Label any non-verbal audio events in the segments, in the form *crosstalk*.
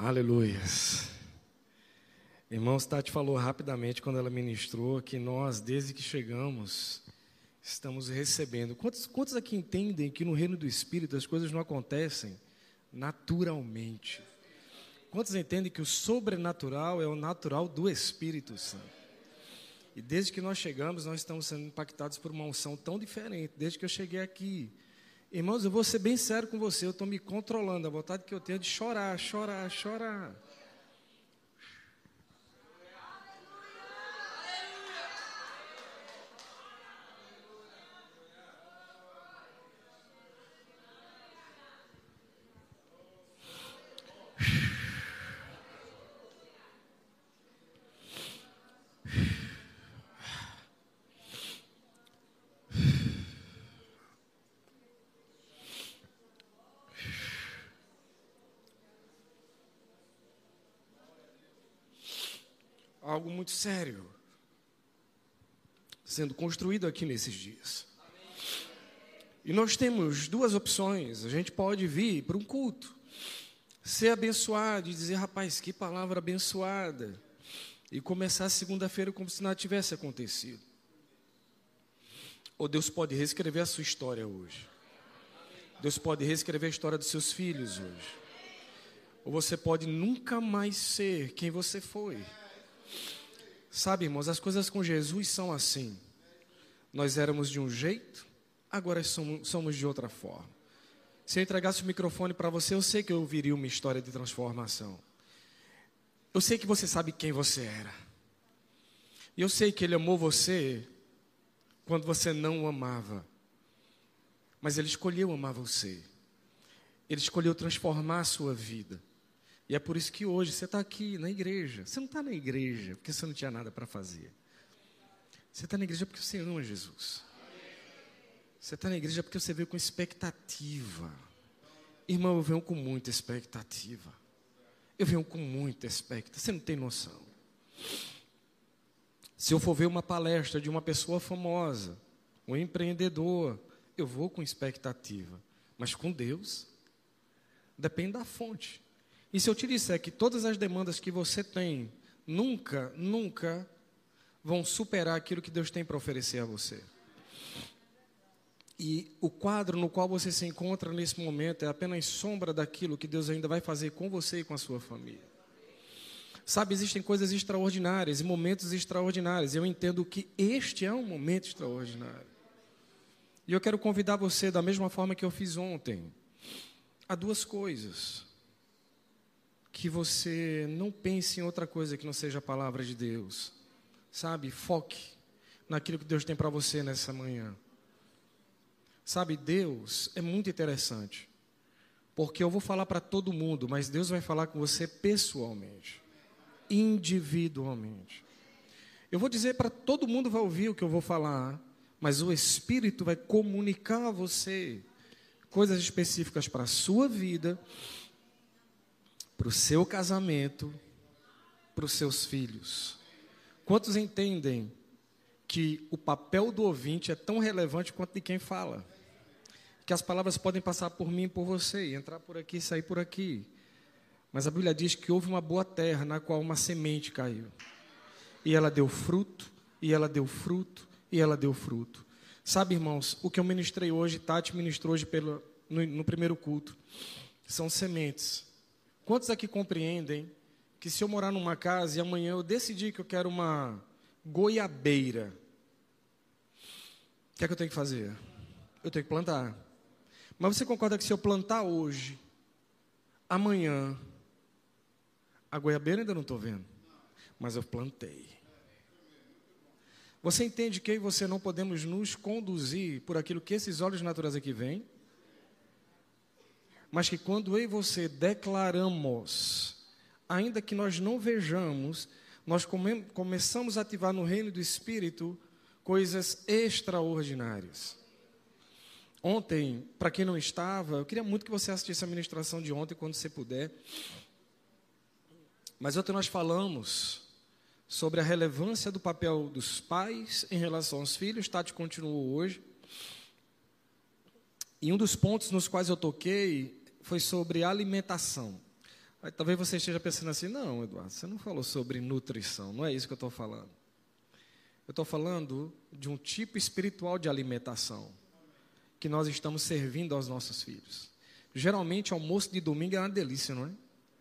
Aleluias. Irmão Tati falou rapidamente quando ela ministrou que nós, desde que chegamos, estamos recebendo. Quantos, quantos aqui entendem que no reino do Espírito as coisas não acontecem naturalmente? Quantos entendem que o sobrenatural é o natural do Espírito Santo? E desde que nós chegamos, nós estamos sendo impactados por uma unção tão diferente. Desde que eu cheguei aqui, irmãos, eu vou ser bem sério com você, eu estou me controlando. A vontade que eu tenho é de chorar, chorar, chorar. Algo muito sério sendo construído aqui nesses dias. E nós temos duas opções. A gente pode vir para um culto, ser abençoado e dizer, rapaz, que palavra abençoada. E começar segunda-feira como se nada tivesse acontecido. Ou Deus pode reescrever a sua história hoje. Deus pode reescrever a história dos seus filhos hoje. Ou você pode nunca mais ser quem você foi. Sabe, irmãos, as coisas com Jesus são assim. Nós éramos de um jeito, agora somos, de outra forma. Se eu entregasse o microfone para você, eu sei que eu ouviria uma história de transformação. Eu sei que você sabe quem você era. E eu sei que Ele amou você quando você não o amava. Mas Ele escolheu amar você. Ele escolheu transformar a sua vida. E é por isso que hoje você está aqui na igreja. Você não está na igreja porque você não tinha nada para fazer. Você está na igreja porque você ama Jesus. Você está na igreja porque você veio com expectativa. Irmão, eu venho com muita expectativa. Eu venho com muita expectativa. Você não tem noção. Se eu for ver uma palestra de uma pessoa famosa, um empreendedor, eu vou com expectativa. Mas com Deus, depende da fonte. E se eu te disser que todas as demandas que você tem nunca, nunca vão superar aquilo que Deus tem para oferecer a você. E o quadro no qual você se encontra nesse momento é apenas sombra daquilo que Deus ainda vai fazer com você e com a sua família. Sabe, existem coisas extraordinárias e momentos extraordinários. Eu entendo que este é um momento extraordinário. E eu quero convidar você, da mesma forma que eu fiz ontem, a duas coisas que você não pense em outra coisa que não seja a palavra de Deus. Sabe? Foque naquilo que Deus tem para você nessa manhã. Sabe, Deus é muito interessante. Porque eu vou falar para todo mundo, mas Deus vai falar com você pessoalmente, individualmente. Eu vou dizer para todo mundo vai ouvir o que eu vou falar, mas o Espírito vai comunicar a você coisas específicas para a sua vida para o seu casamento, para os seus filhos. Quantos entendem que o papel do ouvinte é tão relevante quanto de quem fala? Que as palavras podem passar por mim e por você, entrar por aqui e sair por aqui. Mas a Bíblia diz que houve uma boa terra na qual uma semente caiu. E ela deu fruto, e ela deu fruto, e ela deu fruto. Sabe, irmãos, o que eu ministrei hoje, Tati ministrou hoje pelo, no, no primeiro culto, são sementes Quantos aqui compreendem que se eu morar numa casa e amanhã eu decidir que eu quero uma goiabeira, o que é que eu tenho que fazer? Eu tenho que plantar. Mas você concorda que se eu plantar hoje, amanhã, a goiabeira ainda não estou vendo, mas eu plantei. Você entende que eu e você não podemos nos conduzir por aquilo que esses olhos naturais aqui veem? Mas que quando eu e você declaramos, ainda que nós não vejamos, nós come começamos a ativar no reino do Espírito coisas extraordinárias. Ontem, para quem não estava, eu queria muito que você assistisse a ministração de ontem, quando você puder. Mas ontem nós falamos sobre a relevância do papel dos pais em relação aos filhos. Tati continuou hoje. E um dos pontos nos quais eu toquei foi sobre alimentação. Aí, talvez você esteja pensando assim: não, Eduardo, você não falou sobre nutrição, não é isso que eu estou falando. Eu estou falando de um tipo espiritual de alimentação que nós estamos servindo aos nossos filhos. Geralmente, almoço de domingo é uma delícia, não é?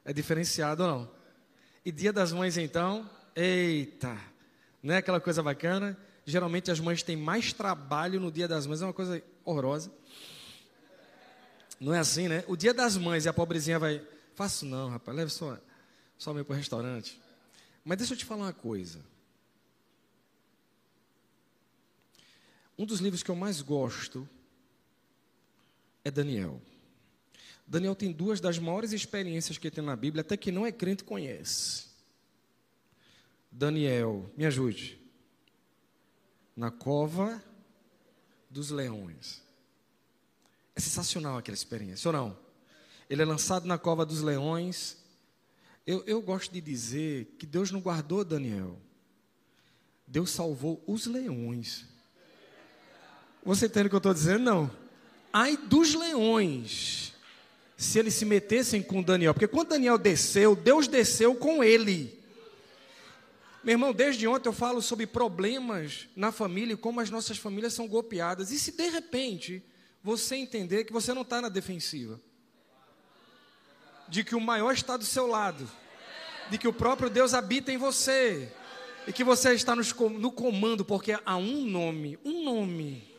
É diferenciado ou não? E dia das mães, então, eita, não é aquela coisa bacana? Geralmente as mães têm mais trabalho no dia das mães, é uma coisa horrorosa. Não é assim, né? O dia das mães e a pobrezinha vai, faço não, rapaz, leve só, só meio para o restaurante. Mas deixa eu te falar uma coisa. Um dos livros que eu mais gosto é Daniel. Daniel tem duas das maiores experiências que tem na Bíblia, até que não é crente conhece. Daniel, me ajude. Na cova dos leões. É sensacional aquela experiência, ou não? Ele é lançado na cova dos leões. Eu, eu gosto de dizer que Deus não guardou Daniel. Deus salvou os leões. Você entende o que eu estou dizendo? Não. Ai dos leões, se eles se metessem com Daniel. Porque quando Daniel desceu, Deus desceu com ele. Meu irmão, desde ontem eu falo sobre problemas na família e como as nossas famílias são golpeadas. E se de repente você entender que você não está na defensiva, de que o maior está do seu lado, de que o próprio Deus habita em você, e que você está no comando, porque há um nome, um nome,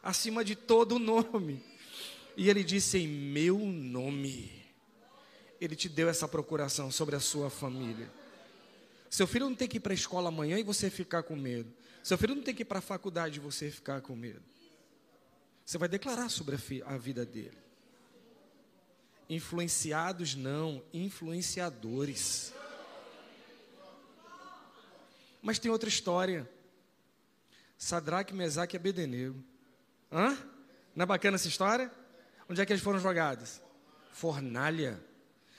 acima de todo nome. E ele disse: Em meu nome, ele te deu essa procuração sobre a sua família. Seu filho não tem que ir para a escola amanhã e você ficar com medo. Seu filho não tem que ir para a faculdade e você ficar com medo. Você vai declarar sobre a, vida dele. Influenciados não, influenciadores. Mas tem outra história. Sadraque, Mesaque e Abednego. Hã? Não é bacana essa história? Onde é que eles foram jogados? Fornalha.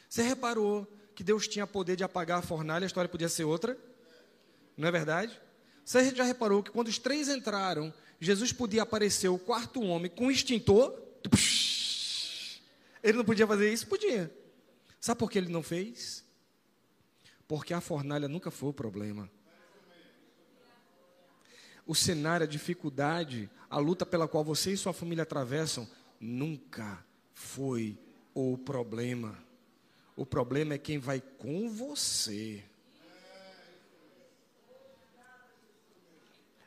Você reparou que Deus tinha poder de apagar a fornalha, a história podia ser outra. Não é verdade? Você já reparou que quando os três entraram, Jesus podia aparecer o quarto homem com um extintor? Ele não podia fazer isso? Podia. Sabe por que ele não fez? Porque a fornalha nunca foi o problema. O cenário, a dificuldade, a luta pela qual você e sua família atravessam, nunca foi o problema. O problema é quem vai com você.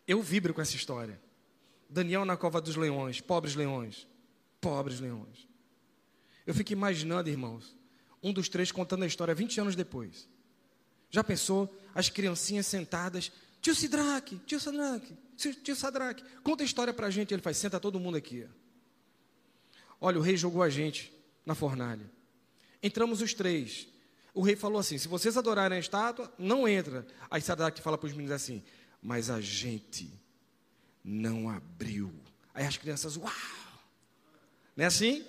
Eu vibro com essa história. Daniel na cova dos leões, pobres leões, pobres leões. Eu fico imaginando, irmãos, um dos três contando a história 20 anos depois. Já pensou as criancinhas sentadas, tio Sidraque, tio Sadraque, tio Sadraque, conta a história para a gente. Ele faz, senta todo mundo aqui. Olha, o rei jogou a gente na fornalha. Entramos os três. O rei falou assim: se vocês adorarem a estátua, não entra. Aí Sadraque fala para os meninos assim: mas a gente não abriu. Aí as crianças, uau! Não é assim?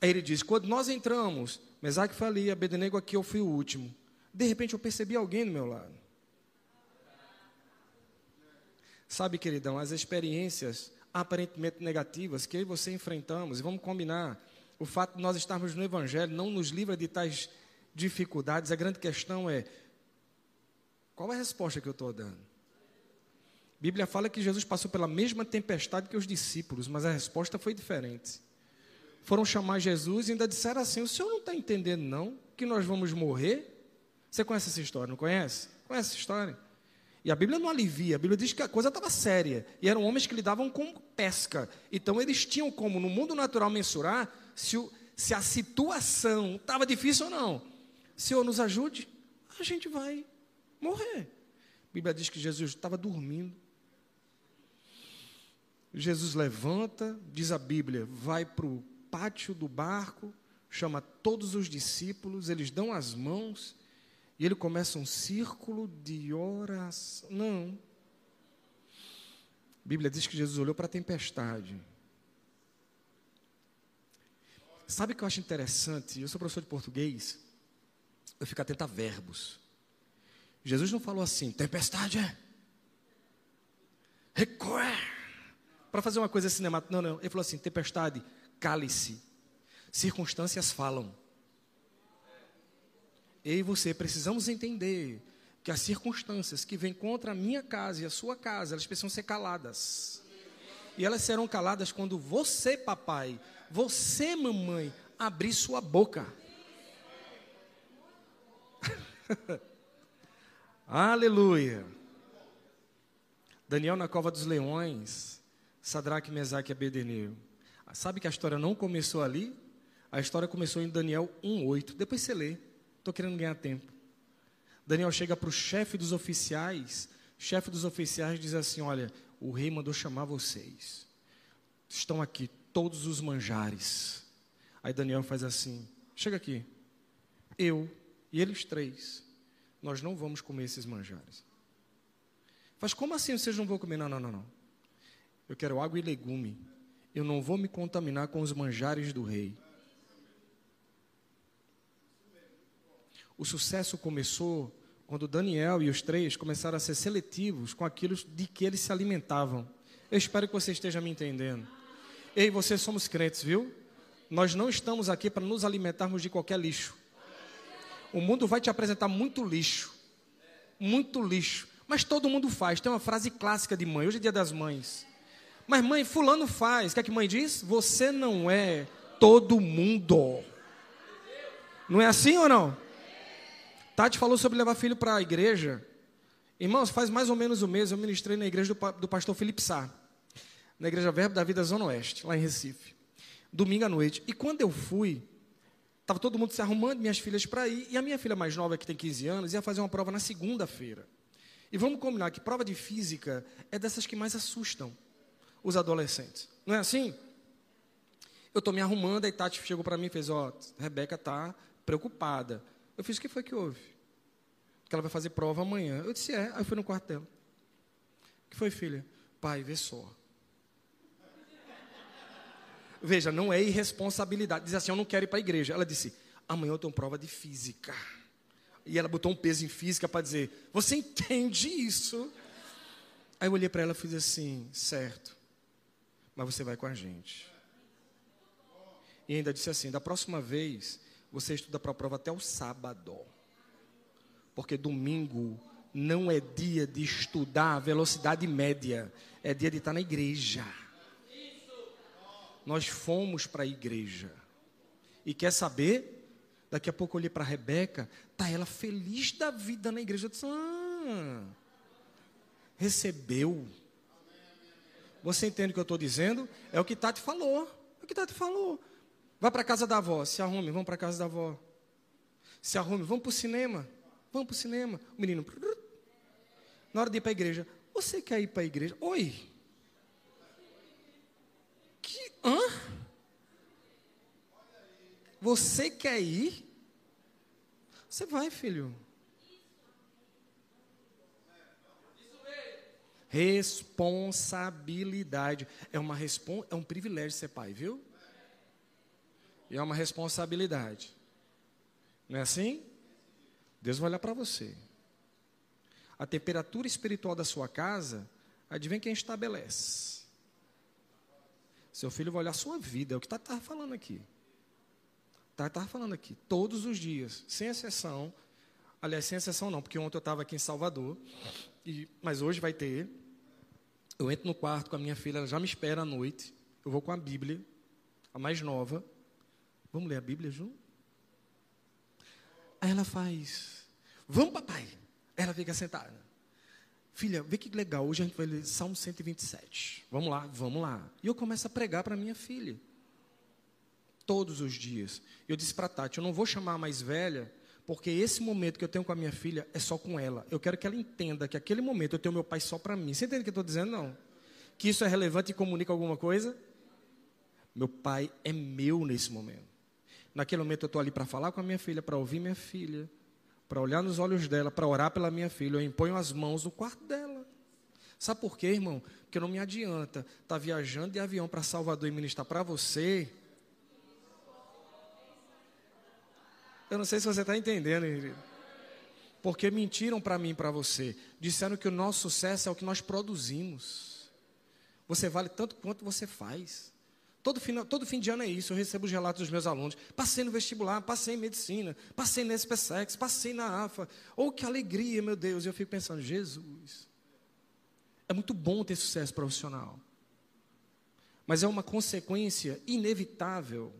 Aí ele diz: quando nós entramos, Mesaque foi ali, Abednego aqui, eu fui o último. De repente eu percebi alguém do meu lado. Sabe, queridão, as experiências aparentemente negativas que eu e você enfrentamos, e vamos combinar, o fato de nós estarmos no Evangelho não nos livra de tais dificuldades. A grande questão é: qual é a resposta que eu estou dando? A Bíblia fala que Jesus passou pela mesma tempestade que os discípulos, mas a resposta foi diferente. Foram chamar Jesus e ainda disseram assim: O senhor não está entendendo, não, que nós vamos morrer? Você conhece essa história, não conhece? Conhece essa história? E a Bíblia não alivia, a Bíblia diz que a coisa estava séria. E eram homens que lidavam com pesca. Então eles tinham como, no mundo natural, mensurar se, o, se a situação estava difícil ou não. Senhor, nos ajude, a gente vai morrer. A Bíblia diz que Jesus estava dormindo. Jesus levanta, diz a Bíblia, vai para o pátio do barco, chama todos os discípulos, eles dão as mãos e ele começa um círculo de oração. Não. A Bíblia diz que Jesus olhou para a tempestade. Sabe o que eu acho interessante? Eu sou professor de português, eu fico atento a verbos. Jesus não falou assim, tempestade é. Recorre. Para fazer uma coisa cinematográfica. Não, não. Ele falou assim, tempestade, cale-se. Circunstâncias falam. eu e você precisamos entender que as circunstâncias que vêm contra a minha casa e a sua casa, elas precisam ser caladas. E elas serão caladas quando você, papai, você, mamãe, abrir sua boca. *laughs* Aleluia. Daniel na cova dos leões, Sadraque, Mesaque e Abednego. Sabe que a história não começou ali? A história começou em Daniel 1:8. Depois você lê. Estou querendo ganhar tempo. Daniel chega para o chefe dos oficiais. Chefe dos oficiais diz assim: Olha, o rei mandou chamar vocês. Estão aqui todos os manjares. Aí Daniel faz assim: Chega aqui. Eu e eles três, nós não vamos comer esses manjares. Faz como assim vocês não vão comer? Não, não, não, não. Eu quero água e legume. Eu não vou me contaminar com os manjares do rei. O sucesso começou quando Daniel e os três começaram a ser seletivos com aquilo de que eles se alimentavam. Eu espero que você esteja me entendendo. Ei, vocês somos crentes, viu? Nós não estamos aqui para nos alimentarmos de qualquer lixo. O mundo vai te apresentar muito lixo. Muito lixo. Mas todo mundo faz. Tem uma frase clássica de mãe. Hoje é dia das mães. Mas mãe, fulano faz. O que é que mãe diz? Você não é todo mundo. Não é assim ou não? Tati falou sobre levar filho para a igreja. Irmãos, faz mais ou menos um mês eu ministrei na igreja do, do pastor Felipe Sá. Na igreja Verbo da Vida Zona Oeste, lá em Recife. Domingo à noite. E quando eu fui, estava todo mundo se arrumando, minhas filhas para ir. E a minha filha mais nova, que tem 15 anos, ia fazer uma prova na segunda-feira. E vamos combinar que prova de física é dessas que mais assustam os adolescentes. Não é assim? Eu estou me arrumando, aí Tati chegou para mim e fez, ó, oh, Rebeca está preocupada. Eu fiz, o que foi que houve? Que ela vai fazer prova amanhã. Eu disse, é. Aí eu fui no quarto dela. O que foi, filha? Pai, vê só. Veja, não é irresponsabilidade. Diz assim, eu não quero ir para a igreja. Ela disse, amanhã eu tenho prova de física. E ela botou um peso em física para dizer, você entende isso? Aí eu olhei para ela e fiz assim, certo. Mas você vai com a gente. E ainda disse assim, da próxima vez você estuda para a prova até o sábado. Porque domingo não é dia de estudar a velocidade média, é dia de estar na igreja. Nós fomos para a igreja. E quer saber? Daqui a pouco eu olhei para a Rebeca, tá ela feliz da vida na igreja. Eu disse, ah, recebeu. Você entende o que eu estou dizendo? É o que Tati falou. É o que Tati falou. Vai para casa da avó, se arrume, vamos para casa da avó. Se arrume, vamos para o cinema. Vamos para o cinema. O menino. Na hora de ir para a igreja. Você quer ir para a igreja? Oi. Que. Hã? Você quer ir? Você vai, filho. Responsabilidade. É, uma respon é um privilégio ser pai, viu? E é uma responsabilidade. Não é assim? Deus vai olhar para você. A temperatura espiritual da sua casa, adivinha quem estabelece? Seu filho vai olhar a sua vida, é o que está tá falando aqui. Está tá falando aqui, todos os dias, sem exceção. Aliás, sem exceção não, porque ontem eu estava aqui em Salvador, e, mas hoje vai ter. Eu entro no quarto com a minha filha, ela já me espera à noite. Eu vou com a Bíblia, a mais nova. Vamos ler a Bíblia junto? Aí ela faz, vamos papai. Ela fica sentada. Filha, vê que legal, hoje a gente vai ler Salmo 127. Vamos lá, vamos lá. E eu começo a pregar para minha filha. Todos os dias. Eu disse para Tati, eu não vou chamar a mais velha, porque esse momento que eu tenho com a minha filha é só com ela. Eu quero que ela entenda que aquele momento eu tenho meu pai só para mim. Você entende o que eu estou dizendo? Não. Que isso é relevante e comunica alguma coisa? Meu pai é meu nesse momento. Naquele momento eu estou ali para falar com a minha filha, para ouvir minha filha, para olhar nos olhos dela, para orar pela minha filha. Eu imponho as mãos no quarto dela. Sabe por quê, irmão? Porque não me adianta estar tá viajando de avião para Salvador e ministrar para você. Eu não sei se você está entendendo, querido. Porque mentiram para mim e para você. Disseram que o nosso sucesso é o que nós produzimos. Você vale tanto quanto você faz. Todo, final, todo fim de ano é isso, eu recebo os relatos dos meus alunos. Passei no vestibular, passei em medicina, passei na SPSEX, passei na AFA. Oh, que alegria, meu Deus. E eu fico pensando, Jesus. É muito bom ter sucesso profissional. Mas é uma consequência inevitável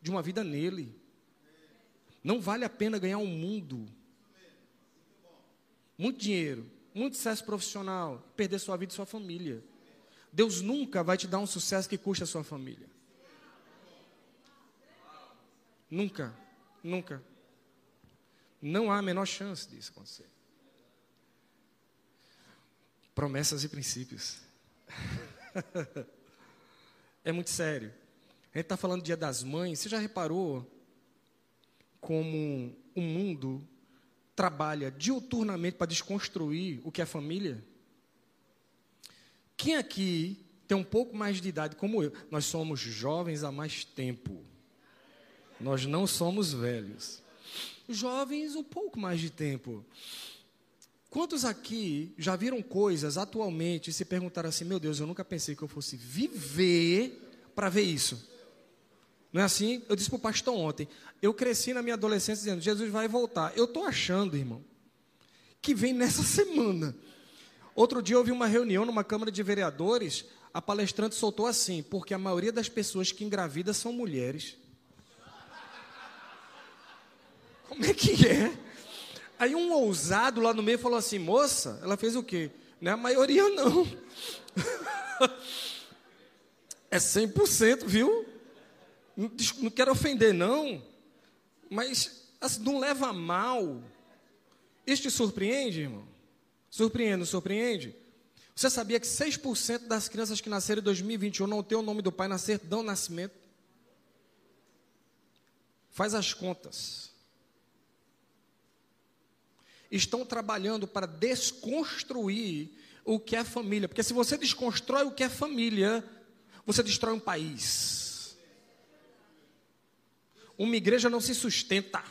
de uma vida nele. Não vale a pena ganhar um mundo. Muito dinheiro, muito sucesso profissional, perder sua vida e sua família. Deus nunca vai te dar um sucesso que custe a sua família. Nunca, nunca. Não há a menor chance disso acontecer. Promessas e princípios. *laughs* é muito sério. A gente está falando do Dia das Mães. Você já reparou como o mundo trabalha diuturnamente para desconstruir o que é família? Quem aqui tem um pouco mais de idade como eu? Nós somos jovens há mais tempo. Nós não somos velhos. Jovens, um pouco mais de tempo. Quantos aqui já viram coisas atualmente e se perguntaram assim: meu Deus, eu nunca pensei que eu fosse viver para ver isso? Não é assim? Eu disse para o pastor ontem: eu cresci na minha adolescência dizendo, Jesus vai voltar. Eu estou achando, irmão, que vem nessa *laughs* semana. Outro dia houve uma reunião numa Câmara de Vereadores, a palestrante soltou assim, porque a maioria das pessoas que engravidam são mulheres. Como é que é? Aí um ousado lá no meio falou assim, moça, ela fez o quê? Não é a maioria não. *laughs* é 100%, viu? Não, quero ofender não, mas assim, não leva mal. Isso te surpreende, irmão? Surpreende, não surpreende? Você sabia que 6% das crianças que nasceram em 2021 não têm o nome do pai na certidão de nascimento? Faz as contas. Estão trabalhando para desconstruir o que é família. Porque se você desconstrói o que é família, você destrói um país. Uma igreja não se sustenta.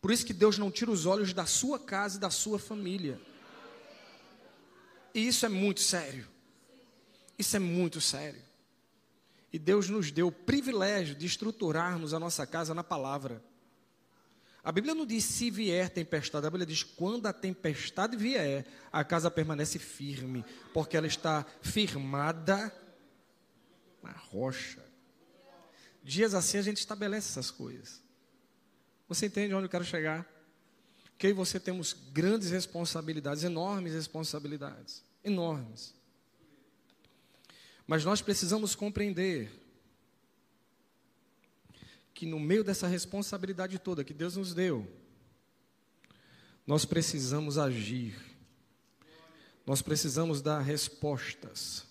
Por isso que Deus não tira os olhos da sua casa e da sua família. E isso é muito sério. Isso é muito sério. E Deus nos deu o privilégio de estruturarmos a nossa casa na palavra. A Bíblia não diz se vier tempestade, a Bíblia diz quando a tempestade vier, a casa permanece firme, porque ela está firmada na rocha. Dias assim a gente estabelece essas coisas. Você entende onde eu quero chegar? Que eu e você temos grandes responsabilidades, enormes responsabilidades, enormes. Mas nós precisamos compreender que no meio dessa responsabilidade toda que Deus nos deu, nós precisamos agir. Nós precisamos dar respostas.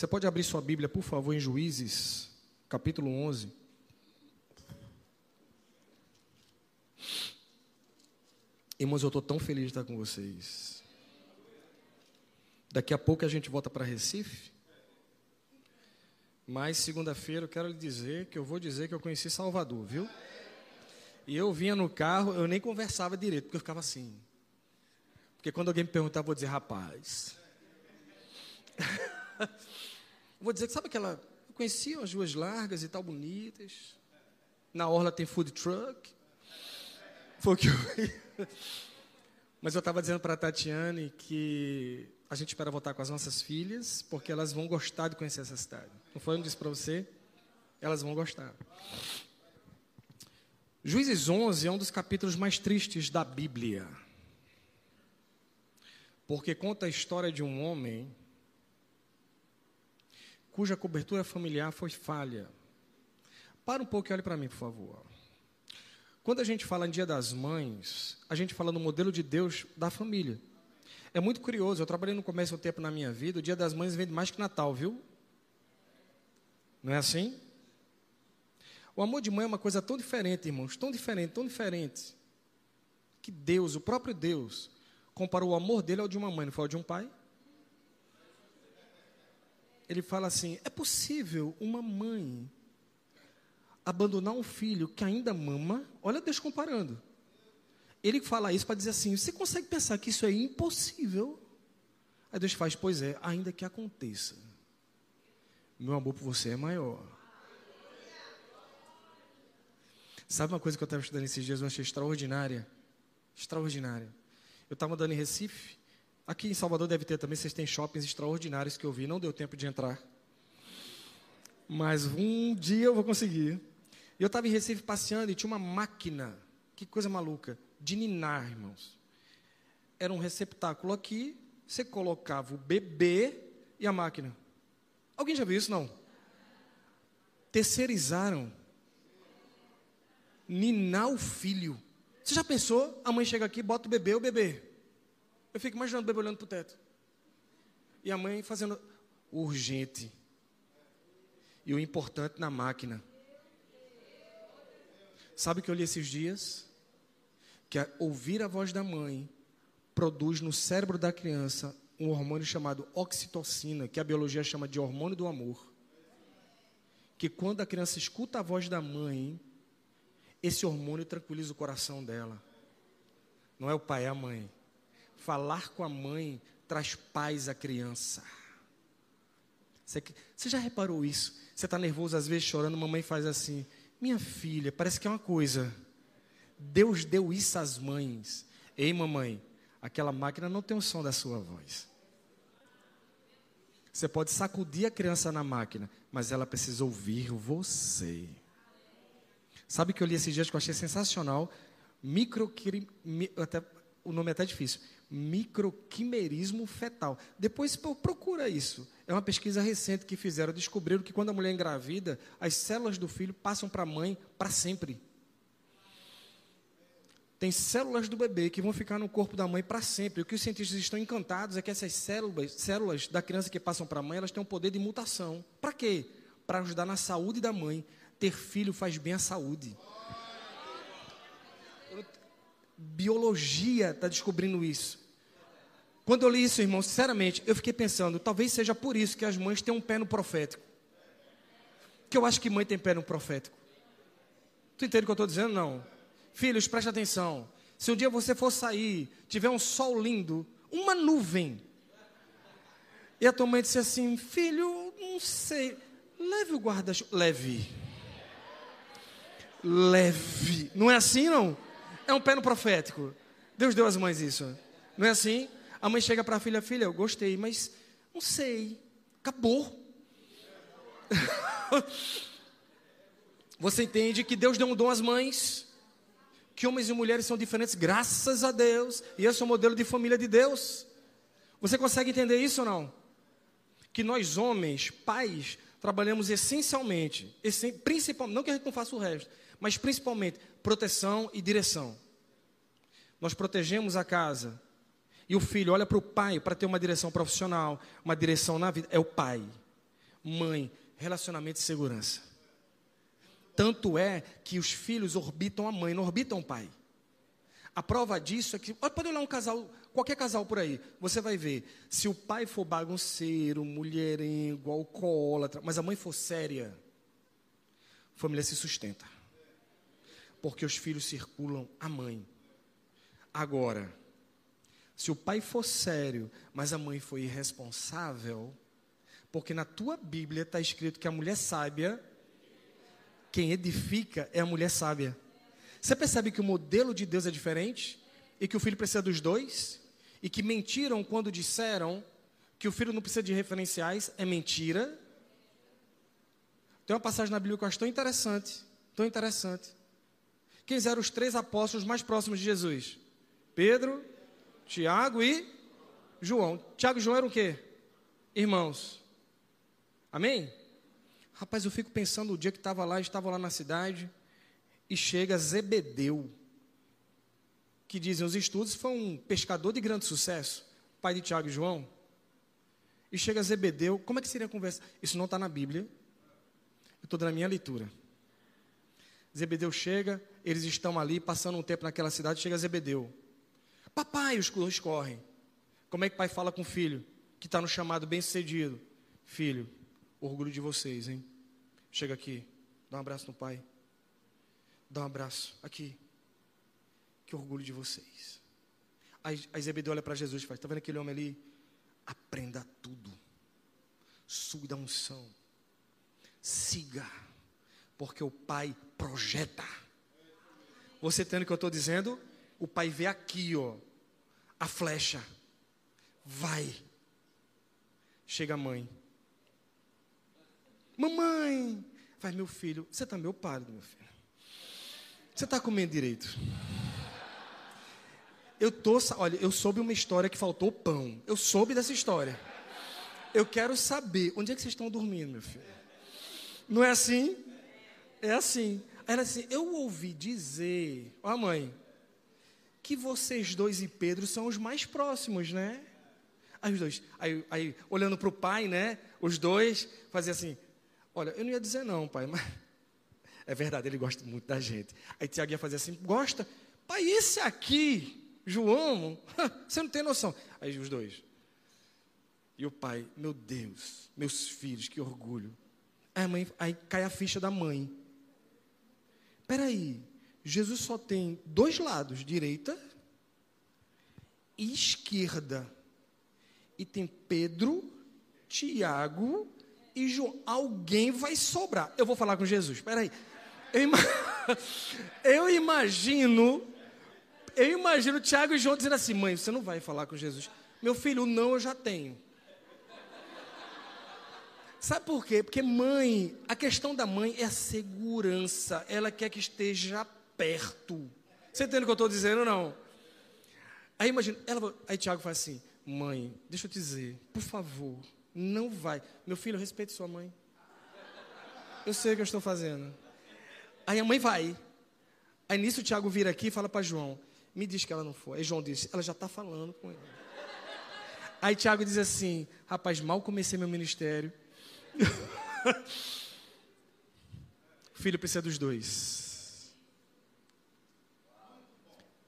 Você pode abrir sua Bíblia, por favor, em Juízes, capítulo 11. Irmãos, eu estou tão feliz de estar com vocês. Daqui a pouco a gente volta para Recife. Mas segunda-feira eu quero lhe dizer que eu vou dizer que eu conheci Salvador, viu? E eu vinha no carro, eu nem conversava direito, porque eu ficava assim. Porque quando alguém me perguntar, eu vou dizer, rapaz. *laughs* vou dizer que sabe aquela. Eu conheci as ruas largas e tal, bonitas. Na orla tem food truck. Foi o que eu. *laughs* Mas eu estava dizendo para a Tatiane que a gente espera voltar com as nossas filhas, porque elas vão gostar de conhecer essa cidade. Não foi eu disse para você? Elas vão gostar. Juízes 11 é um dos capítulos mais tristes da Bíblia. Porque conta a história de um homem cuja cobertura familiar foi falha. Para um pouco e olhe para mim, por favor. Quando a gente fala em Dia das Mães, a gente fala no modelo de Deus da família. É muito curioso, eu trabalhei no comércio um tempo na minha vida, o Dia das Mães vende mais que Natal, viu? Não é assim? O amor de mãe é uma coisa tão diferente, irmãos, tão diferente, tão diferente, que Deus, o próprio Deus, comparou o amor dele ao de uma mãe, não foi ao de um pai? Ele fala assim: é possível uma mãe abandonar um filho que ainda mama, olha Deus comparando. Ele fala isso para dizer assim: você consegue pensar que isso é impossível? Aí Deus faz, pois é, ainda que aconteça. meu amor por você é maior. Sabe uma coisa que eu estava estudando esses dias, eu achei extraordinária? Extraordinária. Eu estava andando em Recife, aqui em Salvador deve ter também, vocês têm shoppings extraordinários que eu vi, não deu tempo de entrar. Mas um dia eu vou conseguir. Eu estava em Recife passeando e tinha uma máquina, que coisa maluca, de ninar, irmãos. Era um receptáculo aqui, você colocava o bebê e a máquina. Alguém já viu isso? Não. Terceirizaram ninar o filho. Você já pensou? A mãe chega aqui, bota o bebê, o bebê. Eu fico imaginando o bebê olhando para o teto. E a mãe fazendo urgente. E o importante na máquina. Sabe o que eu li esses dias? Que ouvir a voz da mãe produz no cérebro da criança um hormônio chamado oxitocina, que a biologia chama de hormônio do amor. Que quando a criança escuta a voz da mãe, esse hormônio tranquiliza o coração dela. Não é o pai, é a mãe. Falar com a mãe traz paz à criança. Você, já reparou isso? Você está nervoso, às vezes chorando, mamãe faz assim: Minha filha, parece que é uma coisa. Deus deu isso às mães. Ei, mamãe, aquela máquina não tem o som da sua voz. Você pode sacudir a criança na máquina, mas ela precisa ouvir você. Sabe que eu li esses dias que eu achei sensacional? Micro, até, o nome é até difícil. Microquimerismo fetal. Depois procura isso. É uma pesquisa recente que fizeram. Descobriram que quando a mulher engravida, as células do filho passam para a mãe para sempre. Tem células do bebê que vão ficar no corpo da mãe para sempre. O que os cientistas estão encantados é que essas células, células da criança que passam para a mãe, elas têm um poder de mutação. Para quê? Para ajudar na saúde da mãe. Ter filho faz bem à saúde. Biologia está descobrindo isso. Quando eu li isso, irmão, sinceramente, eu fiquei pensando, talvez seja por isso que as mães têm um pé no profético. Que eu acho que mãe tem pé no profético. Tu entende o que eu estou dizendo? Não. Filhos, preste atenção. Se um dia você for sair, tiver um sol lindo, uma nuvem, e a tua mãe disse assim: Filho, não sei, leve o guarda-chuva. Leve. Leve. Não é assim, não? É um pé no profético. Deus deu às mães isso. Não é assim? A mãe chega para a filha: Filha, eu gostei, mas não sei. Acabou. *laughs* Você entende que Deus deu um dom às mães? que homens e mulheres são diferentes, graças a Deus, e esse é o modelo de família de Deus. Você consegue entender isso ou não? Que nós, homens, pais, trabalhamos essencialmente, principalmente, não que a gente não faça o resto, mas principalmente proteção e direção. Nós protegemos a casa, e o filho olha para o pai para ter uma direção profissional, uma direção na vida. É o pai, mãe, relacionamento e segurança. Tanto é que os filhos orbitam a mãe, não orbitam o pai. A prova disso é que, pode olhar um casal, qualquer casal por aí, você vai ver, se o pai for bagunceiro, mulherengo, alcoólatra, mas a mãe for séria, a família se sustenta. Porque os filhos circulam a mãe. Agora, se o pai for sério, mas a mãe for irresponsável, porque na tua Bíblia está escrito que a mulher sábia quem edifica é a mulher sábia. Você percebe que o modelo de Deus é diferente? E que o filho precisa dos dois? E que mentiram quando disseram que o filho não precisa de referenciais? É mentira. Tem uma passagem na Bíblia que eu acho tão interessante. Tão interessante. Quem eram os três apóstolos mais próximos de Jesus? Pedro, Tiago e João. Tiago e João eram o quê? Irmãos. Amém? Rapaz, eu fico pensando o dia que estava lá, estava lá na cidade, e chega Zebedeu, que dizem os estudos, foi um pescador de grande sucesso, pai de Tiago e João. E chega Zebedeu, como é que seria a conversa? Isso não está na Bíblia, eu estou dando a minha leitura. Zebedeu chega, eles estão ali, passando um tempo naquela cidade, chega Zebedeu. Papai, os dois correm. Como é que o pai fala com o filho, que está no chamado bem sucedido? Filho, orgulho de vocês, hein? Chega aqui, dá um abraço no pai. Dá um abraço aqui. Que orgulho de vocês. Aí, Zebedeu olha para Jesus e faz: Está vendo aquele homem ali? Aprenda tudo. Suga da unção. siga, porque o pai projeta. Você entende o que eu estou dizendo? O pai vê aqui, ó, a flecha. Vai. Chega a mãe. Mamãe, vai meu filho, você está meio pálido, meu filho. Você está comendo direito? Eu tô, olha, eu soube uma história que faltou pão. Eu soube dessa história. Eu quero saber onde é que vocês estão dormindo, meu filho. Não é assim? É assim. Ela assim, eu ouvi dizer, ó mãe, que vocês dois e Pedro são os mais próximos, né? Aí os dois, aí, aí olhando para o pai, né? Os dois fazia assim, olha, eu não ia dizer não, pai, *laughs* mas é verdade, ele gosta muito da gente. Aí Tiago ia fazer assim, gosta? Pai, esse aqui, João, *laughs* você não tem noção. Aí os dois. E o pai, meu Deus, meus filhos, que orgulho. Aí, mãe, aí cai a ficha da mãe. Peraí, Jesus só tem dois lados, direita e esquerda. E tem Pedro, Tiago e João. Alguém vai sobrar. Eu vou falar com Jesus. Peraí. Eu, ima... *laughs* eu imagino, eu imagino Tiago e João dizendo assim: mãe, você não vai falar com Jesus. Meu filho, não, eu já tenho. Sabe por quê? Porque mãe, a questão da mãe é a segurança. Ela quer que esteja perto. Você entende o que eu estou dizendo ou não? Aí imagina, ela, aí Tiago faz assim: Mãe, deixa eu te dizer, por favor, não vai. Meu filho, respeite sua mãe. Eu sei o que eu estou fazendo. Aí a mãe vai. Aí nisso o Tiago vira aqui e fala para João: Me diz que ela não foi. Aí João disse: Ela já está falando com ele. Aí Tiago diz assim: Rapaz, mal comecei meu ministério. *laughs* filho precisa dos dois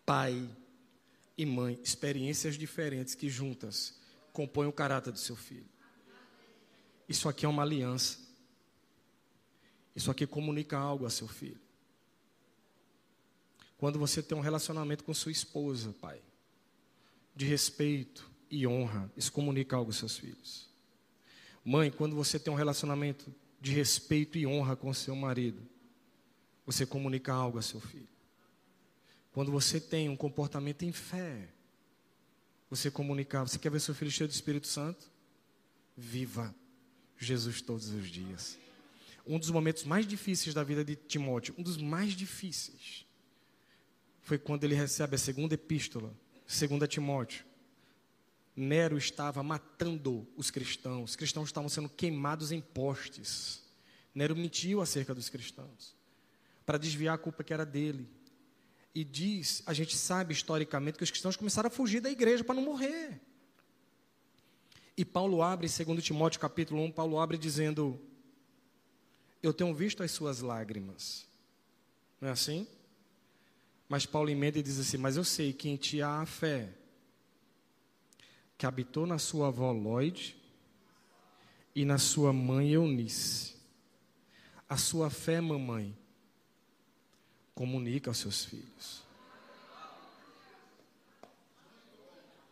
pai e mãe, experiências diferentes que juntas compõem o caráter do seu filho. Isso aqui é uma aliança. Isso aqui comunica algo a seu filho. Quando você tem um relacionamento com sua esposa, pai, de respeito e honra, isso comunica algo aos seus filhos. Mãe, quando você tem um relacionamento de respeito e honra com seu marido, você comunica algo a seu filho. Quando você tem um comportamento em fé, você comunicar, você quer ver seu filho cheio do Espírito Santo? Viva Jesus todos os dias. Um dos momentos mais difíceis da vida de Timóteo, um dos mais difíceis, foi quando ele recebe a segunda epístola, segunda Timóteo. Nero estava matando os cristãos, os cristãos estavam sendo queimados em postes. Nero mentiu acerca dos cristãos, para desviar a culpa que era dele. E diz, a gente sabe historicamente que os cristãos começaram a fugir da igreja para não morrer. E Paulo abre, segundo Timóteo capítulo 1, Paulo abre dizendo: Eu tenho visto as suas lágrimas. Não é assim? Mas Paulo emenda e diz assim: Mas eu sei que em ti há a fé, que habitou na sua avó Lloyd e na sua mãe Eunice. A sua fé, mamãe, Comunica aos seus filhos.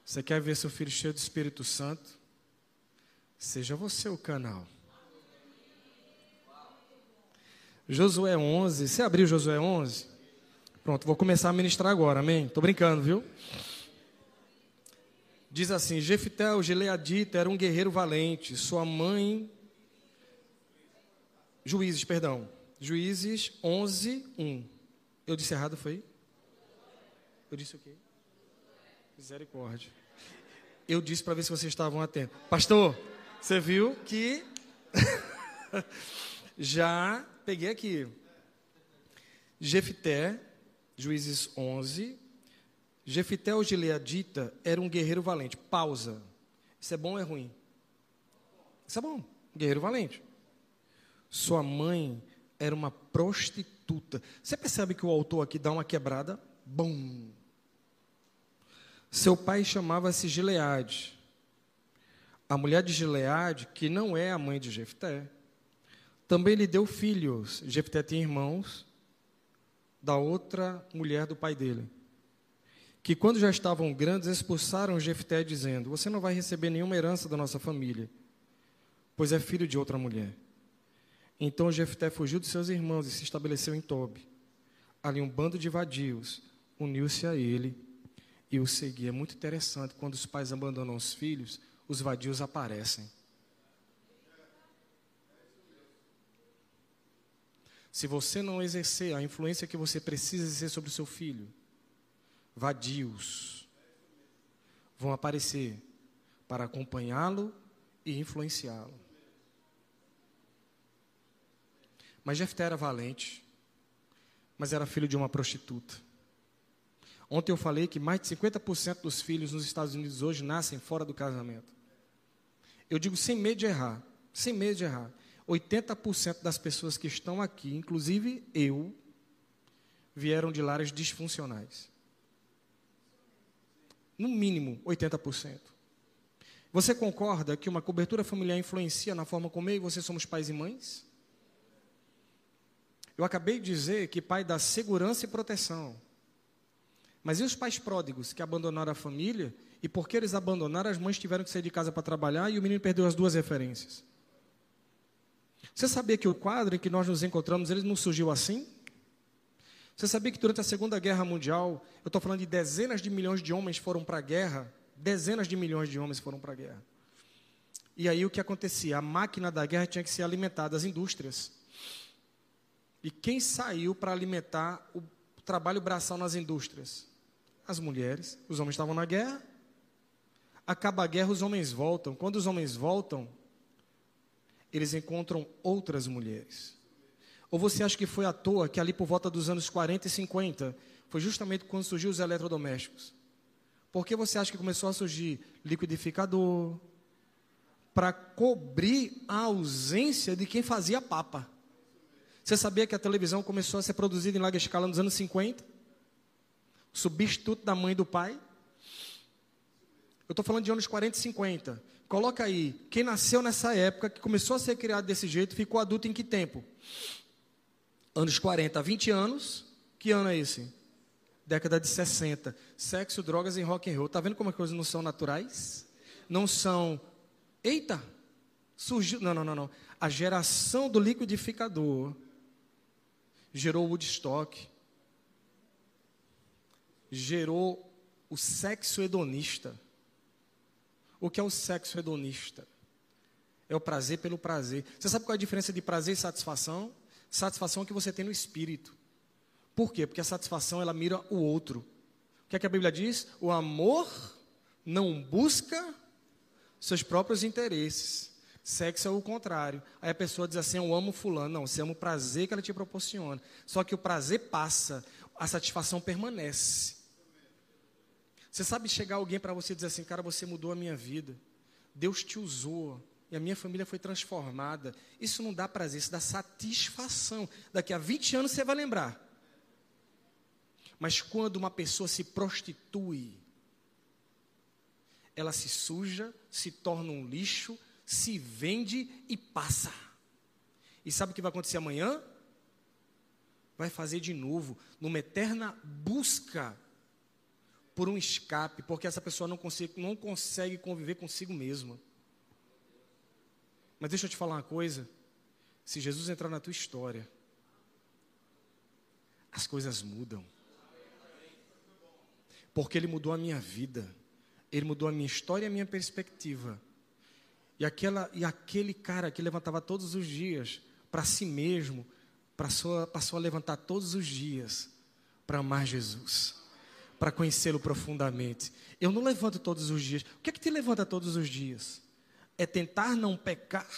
Você quer ver seu filho cheio do Espírito Santo? Seja você o canal. Josué 11. Você abriu Josué 11? Pronto, vou começar a ministrar agora, amém? Estou brincando, viu? Diz assim: Jefité, Gileadita, era um guerreiro valente. Sua mãe. Juízes, perdão. Juízes 11, 1. Eu disse errado, foi? Eu disse o quê? Misericórdia. Eu disse para ver se vocês estavam atentos. Pastor, você viu que *laughs* já peguei aqui. Jefité, Juízes 11. Jefité, Gileadita, era um guerreiro valente. Pausa. Isso é bom ou é ruim? Isso é bom. Guerreiro valente. Sua mãe era uma prostituta prostituta. Você percebe que o autor aqui dá uma quebrada? Bom. Seu pai chamava-se Gileade. A mulher de Gileade, que não é a mãe de Jefté, também lhe deu filhos. Jefté tinha irmãos da outra mulher do pai dele. Que quando já estavam grandes, expulsaram Jefté, dizendo: Você não vai receber nenhuma herança da nossa família, pois é filho de outra mulher. Então Jefté fugiu de seus irmãos e se estabeleceu em Tobi. Ali um bando de vadios uniu-se a ele e o seguia. É muito interessante, quando os pais abandonam os filhos, os vadios aparecem. Se você não exercer a influência que você precisa exercer sobre o seu filho, vadios vão aparecer para acompanhá-lo e influenciá-lo. Mas Jefté era valente, mas era filho de uma prostituta. Ontem eu falei que mais de 50% dos filhos nos Estados Unidos hoje nascem fora do casamento. Eu digo sem medo de errar, sem medo de errar. 80% das pessoas que estão aqui, inclusive eu, vieram de lares disfuncionais. No mínimo 80%. Você concorda que uma cobertura familiar influencia na forma como eu e você somos pais e mães? Eu acabei de dizer que pai dá segurança e proteção. Mas e os pais pródigos que abandonaram a família e porque eles abandonaram, as mães tiveram que sair de casa para trabalhar e o menino perdeu as duas referências? Você sabia que o quadro em que nós nos encontramos, ele não surgiu assim? Você sabia que durante a Segunda Guerra Mundial, eu estou falando de dezenas de milhões de homens foram para a guerra, dezenas de milhões de homens foram para a guerra. E aí o que acontecia? A máquina da guerra tinha que ser alimentada, as indústrias. E quem saiu para alimentar o trabalho braçal nas indústrias? As mulheres. Os homens estavam na guerra. Acaba a guerra, os homens voltam. Quando os homens voltam, eles encontram outras mulheres. Ou você acha que foi à toa que ali por volta dos anos 40 e 50 foi justamente quando surgiu os eletrodomésticos? Por que você acha que começou a surgir liquidificador para cobrir a ausência de quem fazia papa? Você sabia que a televisão começou a ser produzida em larga escala nos anos 50? Substituto da mãe do pai? Eu estou falando de anos 40 e 50. Coloca aí, quem nasceu nessa época, que começou a ser criado desse jeito, ficou adulto em que tempo? Anos 40, 20 anos. Que ano é esse? Década de 60. Sexo, drogas e rock and roll. Tá vendo como as coisas não são naturais? Não são. Eita! Surgiu. Não, não, não, não. A geração do liquidificador gerou o Woodstock, gerou o sexo hedonista. O que é o sexo hedonista? É o prazer pelo prazer. Você sabe qual é a diferença de prazer e satisfação? Satisfação que você tem no espírito. Por quê? Porque a satisfação ela mira o outro. O que é que a Bíblia diz? O amor não busca seus próprios interesses. Sexo é o contrário. Aí a pessoa diz assim: Eu amo Fulano. Não, você ama o prazer que ela te proporciona. Só que o prazer passa, a satisfação permanece. Você sabe chegar alguém para você e dizer assim: Cara, você mudou a minha vida. Deus te usou. E a minha família foi transformada. Isso não dá prazer, isso dá satisfação. Daqui a 20 anos você vai lembrar. Mas quando uma pessoa se prostitui, ela se suja, se torna um lixo, se vende e passa. E sabe o que vai acontecer amanhã? Vai fazer de novo, numa eterna busca por um escape, porque essa pessoa não consegue, não consegue conviver consigo mesma. Mas deixa eu te falar uma coisa: se Jesus entrar na tua história, as coisas mudam. Porque Ele mudou a minha vida, Ele mudou a minha história e a minha perspectiva. E, aquela, e aquele cara que levantava todos os dias para si mesmo, passou, passou a levantar todos os dias para amar Jesus, para conhecê-lo profundamente. Eu não levanto todos os dias. O que é que te levanta todos os dias? É tentar não pecar.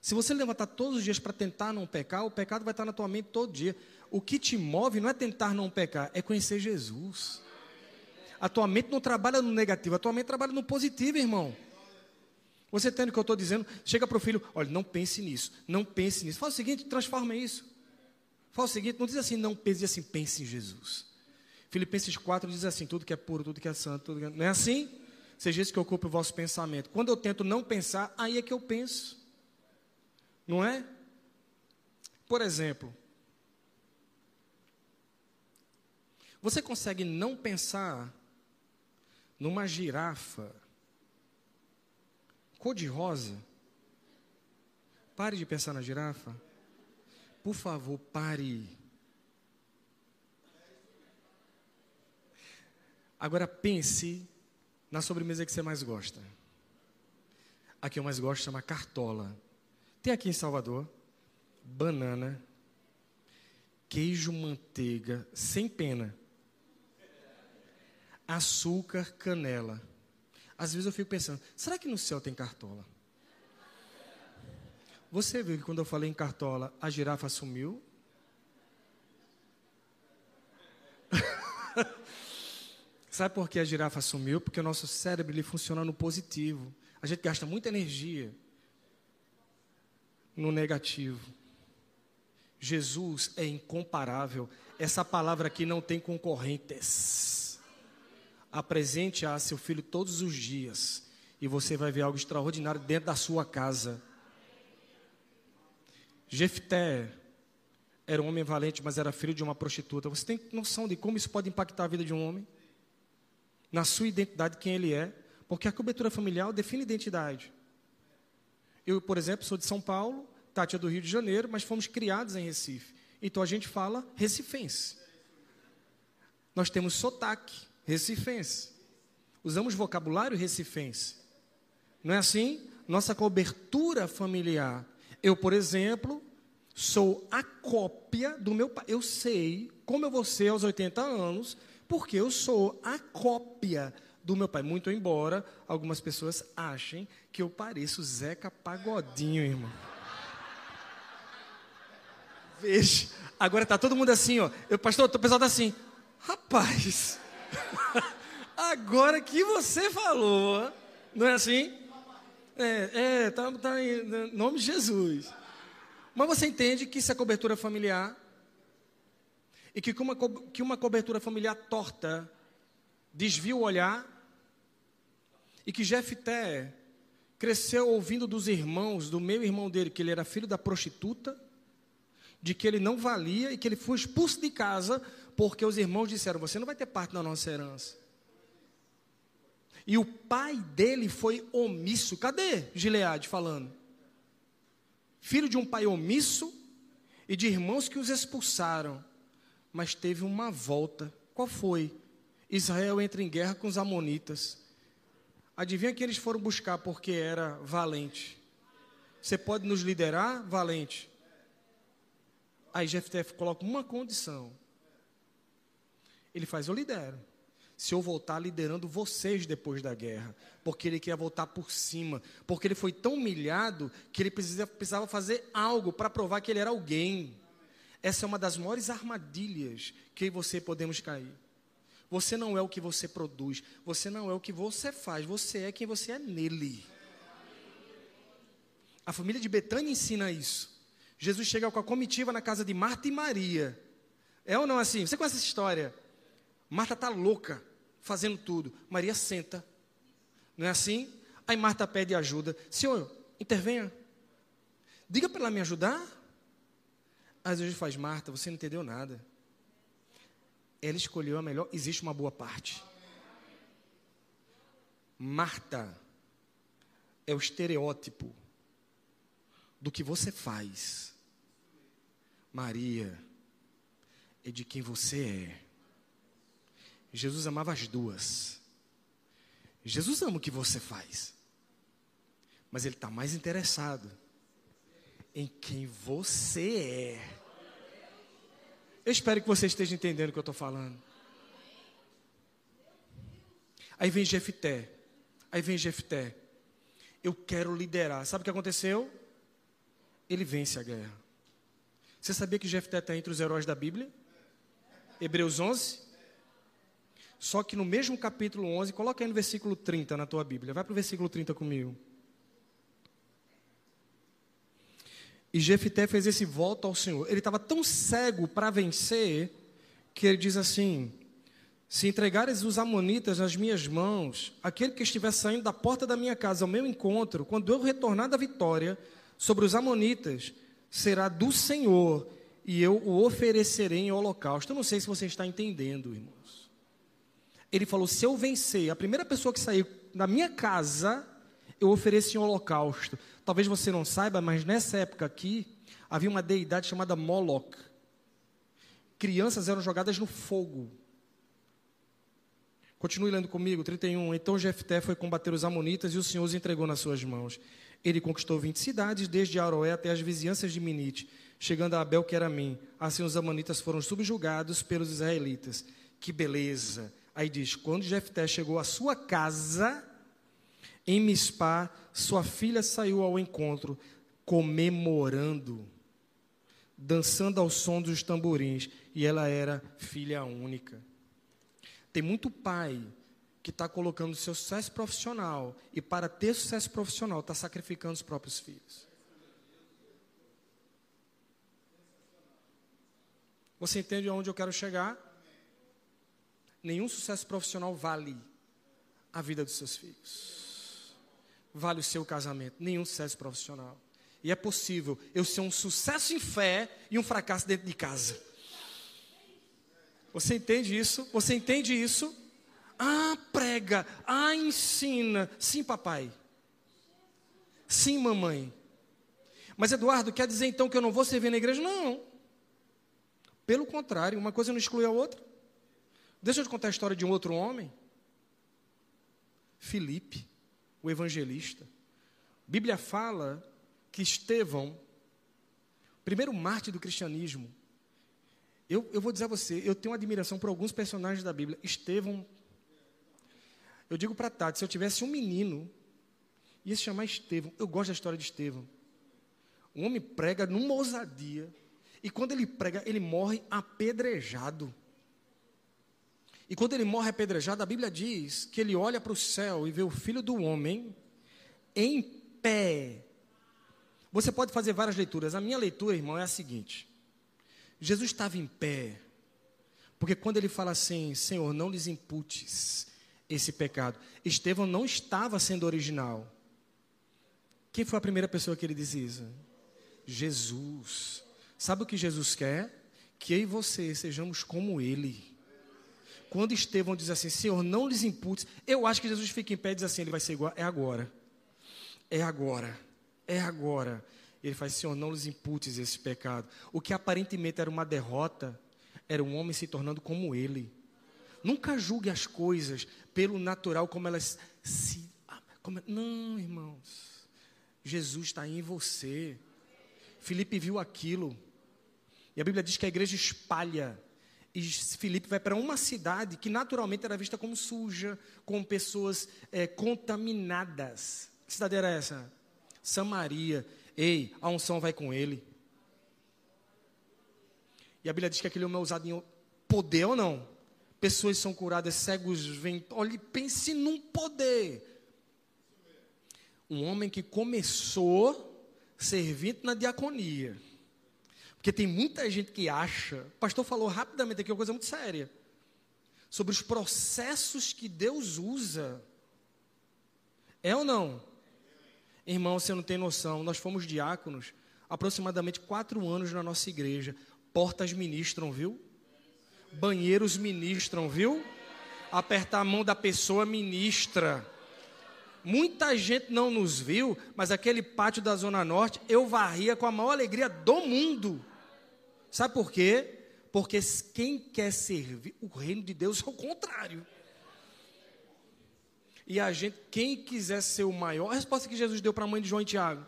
Se você levantar todos os dias para tentar não pecar, o pecado vai estar na tua mente todo dia. O que te move não é tentar não pecar, é conhecer Jesus. A tua mente não trabalha no negativo, a tua mente trabalha no positivo, irmão. Você entende o que eu estou dizendo? Chega para o filho, olha, não pense nisso, não pense nisso. Faz o seguinte, transforma isso. Faz o seguinte, não diz assim, não pense, diz assim, pense em Jesus. Filipenses 4 diz assim, tudo que é puro, tudo que é santo, tudo que é... não é assim? Seja isso que ocupe o vosso pensamento. Quando eu tento não pensar, aí é que eu penso. Não é? Por exemplo, você consegue não pensar numa girafa cor-de-rosa, Pare de pensar na girafa. Por favor, pare. Agora pense na sobremesa que você mais gosta. A que eu mais gosto chama cartola. Tem aqui em Salvador banana, queijo, manteiga, sem pena, açúcar, canela. Às vezes eu fico pensando, será que no céu tem cartola? Você viu que quando eu falei em cartola, a girafa sumiu? *laughs* Sabe por que a girafa sumiu? Porque o nosso cérebro ele funciona no positivo. A gente gasta muita energia no negativo. Jesus é incomparável. Essa palavra aqui não tem concorrentes. Apresente a seu filho todos os dias e você vai ver algo extraordinário dentro da sua casa. Jefté era um homem valente, mas era filho de uma prostituta. Você tem noção de como isso pode impactar a vida de um homem? Na sua identidade, quem ele é? Porque a cobertura familiar define identidade. Eu, por exemplo, sou de São Paulo, Tati é do Rio de Janeiro, mas fomos criados em Recife. Então a gente fala recifense. Nós temos sotaque recifense. Usamos vocabulário recifense. Não é assim? Nossa cobertura familiar. Eu, por exemplo, sou a cópia do meu pai. Eu sei como eu vou ser aos 80 anos, porque eu sou a cópia do meu pai. Muito embora algumas pessoas achem que eu pareço Zeca Pagodinho, irmão. Veja, agora está todo mundo assim, ó. Eu, pastor, o pessoal está assim, rapaz, *laughs* agora que você falou, não é assim? É, é, tá, tá em nome de Jesus. Mas você entende que isso é cobertura familiar? E que uma, que uma cobertura familiar torta desvia o olhar? E que Jefté cresceu ouvindo dos irmãos, do meu irmão dele, que ele era filho da prostituta, de que ele não valia e que ele foi expulso de casa porque os irmãos disseram: Você não vai ter parte na nossa herança. E o pai dele foi omisso. Cadê Gileade falando? Filho de um pai omisso e de irmãos que os expulsaram. Mas teve uma volta. Qual foi? Israel entra em guerra com os amonitas. Adivinha que eles foram buscar porque era valente. Você pode nos liderar, valente? Aí Jefté coloca uma condição. Ele faz, eu lidero. Se eu voltar liderando vocês depois da guerra. Porque ele queria voltar por cima. Porque ele foi tão humilhado que ele precisava fazer algo para provar que ele era alguém. Essa é uma das maiores armadilhas que você podemos cair. Você não é o que você produz. Você não é o que você faz. Você é quem você é nele. A família de Betânia ensina isso. Jesus chega com a comitiva na casa de Marta e Maria. É ou não assim? Você conhece essa história? Marta está louca, fazendo tudo. Maria senta. Não é assim? Aí Marta pede ajuda. Senhor, intervenha. Diga para ela me ajudar. Às vezes faz, Marta, você não entendeu nada. Ela escolheu a melhor. Existe uma boa parte. Marta é o estereótipo do que você faz. Maria é de quem você é. Jesus amava as duas. Jesus ama o que você faz. Mas ele está mais interessado em quem você é. Eu espero que você esteja entendendo o que eu estou falando. Aí vem Jefté. Aí vem Jefté. Eu quero liderar. Sabe o que aconteceu? ele vence a guerra. Você sabia que Jefté está entre os heróis da Bíblia? Hebreus 11. Só que no mesmo capítulo 11, coloca aí no versículo 30 na tua Bíblia. Vai para o versículo 30 comigo. E Jefté fez esse voto ao Senhor. Ele estava tão cego para vencer que ele diz assim: Se entregares os amonitas nas minhas mãos, aquele que estiver saindo da porta da minha casa ao meu encontro, quando eu retornar da vitória, sobre os Amonitas será do Senhor e eu o oferecerei em holocausto. Eu não sei se você está entendendo, irmãos. Ele falou: se eu vencer, a primeira pessoa que sair da minha casa, eu ofereço em holocausto. Talvez você não saiba, mas nessa época aqui, havia uma deidade chamada Moloch. Crianças eram jogadas no fogo. Continue lendo comigo, 31. Então Jefté foi combater os amonitas e o Senhor os entregou nas suas mãos. Ele conquistou 20 cidades, desde Aroé até as vizinhanças de Minite, chegando a Abel, que era mim. Assim os amonitas foram subjugados pelos israelitas. Que beleza! Aí diz: quando Jefté chegou à sua casa, em Mispá, sua filha saiu ao encontro, comemorando, dançando ao som dos tamborins, e ela era filha única. Tem muito pai que está colocando seu sucesso profissional e para ter sucesso profissional está sacrificando os próprios filhos. Você entende aonde eu quero chegar? Nenhum sucesso profissional vale a vida dos seus filhos. Vale o seu casamento, nenhum sucesso profissional. E é possível eu ser um sucesso em fé e um fracasso dentro de casa. Você entende isso? Você entende isso? Ah, prega. Ah, ensina. Sim, papai. Sim, mamãe. Mas Eduardo, quer dizer então que eu não vou servir na igreja? Não. Pelo contrário, uma coisa não exclui a outra. Deixa eu te contar a história de um outro homem. Filipe, o evangelista. A Bíblia fala que Estevão, primeiro mártir do cristianismo, eu, eu vou dizer a você, eu tenho admiração por alguns personagens da Bíblia. Estevão, eu digo para Tati, se eu tivesse um menino, ia se chamar Estevão. Eu gosto da história de Estevão. Um homem prega numa ousadia, e quando ele prega, ele morre apedrejado. E quando ele morre apedrejado, a Bíblia diz que ele olha para o céu e vê o filho do homem em pé. Você pode fazer várias leituras. A minha leitura, irmão, é a seguinte: Jesus estava em pé, porque quando ele fala assim, Senhor, não lhes imputes esse pecado, Estevão não estava sendo original. Quem foi a primeira pessoa que ele diz isso? Jesus. Sabe o que Jesus quer? Que eu e você sejamos como ele quando Estevão diz assim, Senhor, não lhes imputes, eu acho que Jesus fica em pé e diz assim, ele vai ser igual, é agora, é agora, é agora. Ele faz, Senhor, não lhes imputes esse pecado. O que aparentemente era uma derrota, era um homem se tornando como ele. Nunca julgue as coisas pelo natural como elas se. Como, não, irmãos. Jesus está em você. Felipe viu aquilo. E a Bíblia diz que a igreja espalha e Filipe vai para uma cidade que naturalmente era vista como suja, com pessoas é, contaminadas. Que cidade era essa? Samaria. Ei, a unção vai com ele. E a Bíblia diz que aquele homem é usado em poder ou não? Pessoas são curadas, cegos vêm. Olhe, pense num poder. Um homem que começou servindo na diaconia porque tem muita gente que acha, o pastor falou rapidamente aqui uma coisa muito séria, sobre os processos que Deus usa. É ou não? Irmão, você não tem noção, nós fomos diáconos aproximadamente quatro anos na nossa igreja. Portas ministram, viu? Banheiros ministram, viu? Apertar a mão da pessoa ministra. Muita gente não nos viu, mas aquele pátio da Zona Norte eu varria com a maior alegria do mundo. Sabe por quê? Porque quem quer servir o reino de Deus é o contrário. E a gente, quem quiser ser o maior, a resposta que Jesus deu para a mãe de João e Tiago: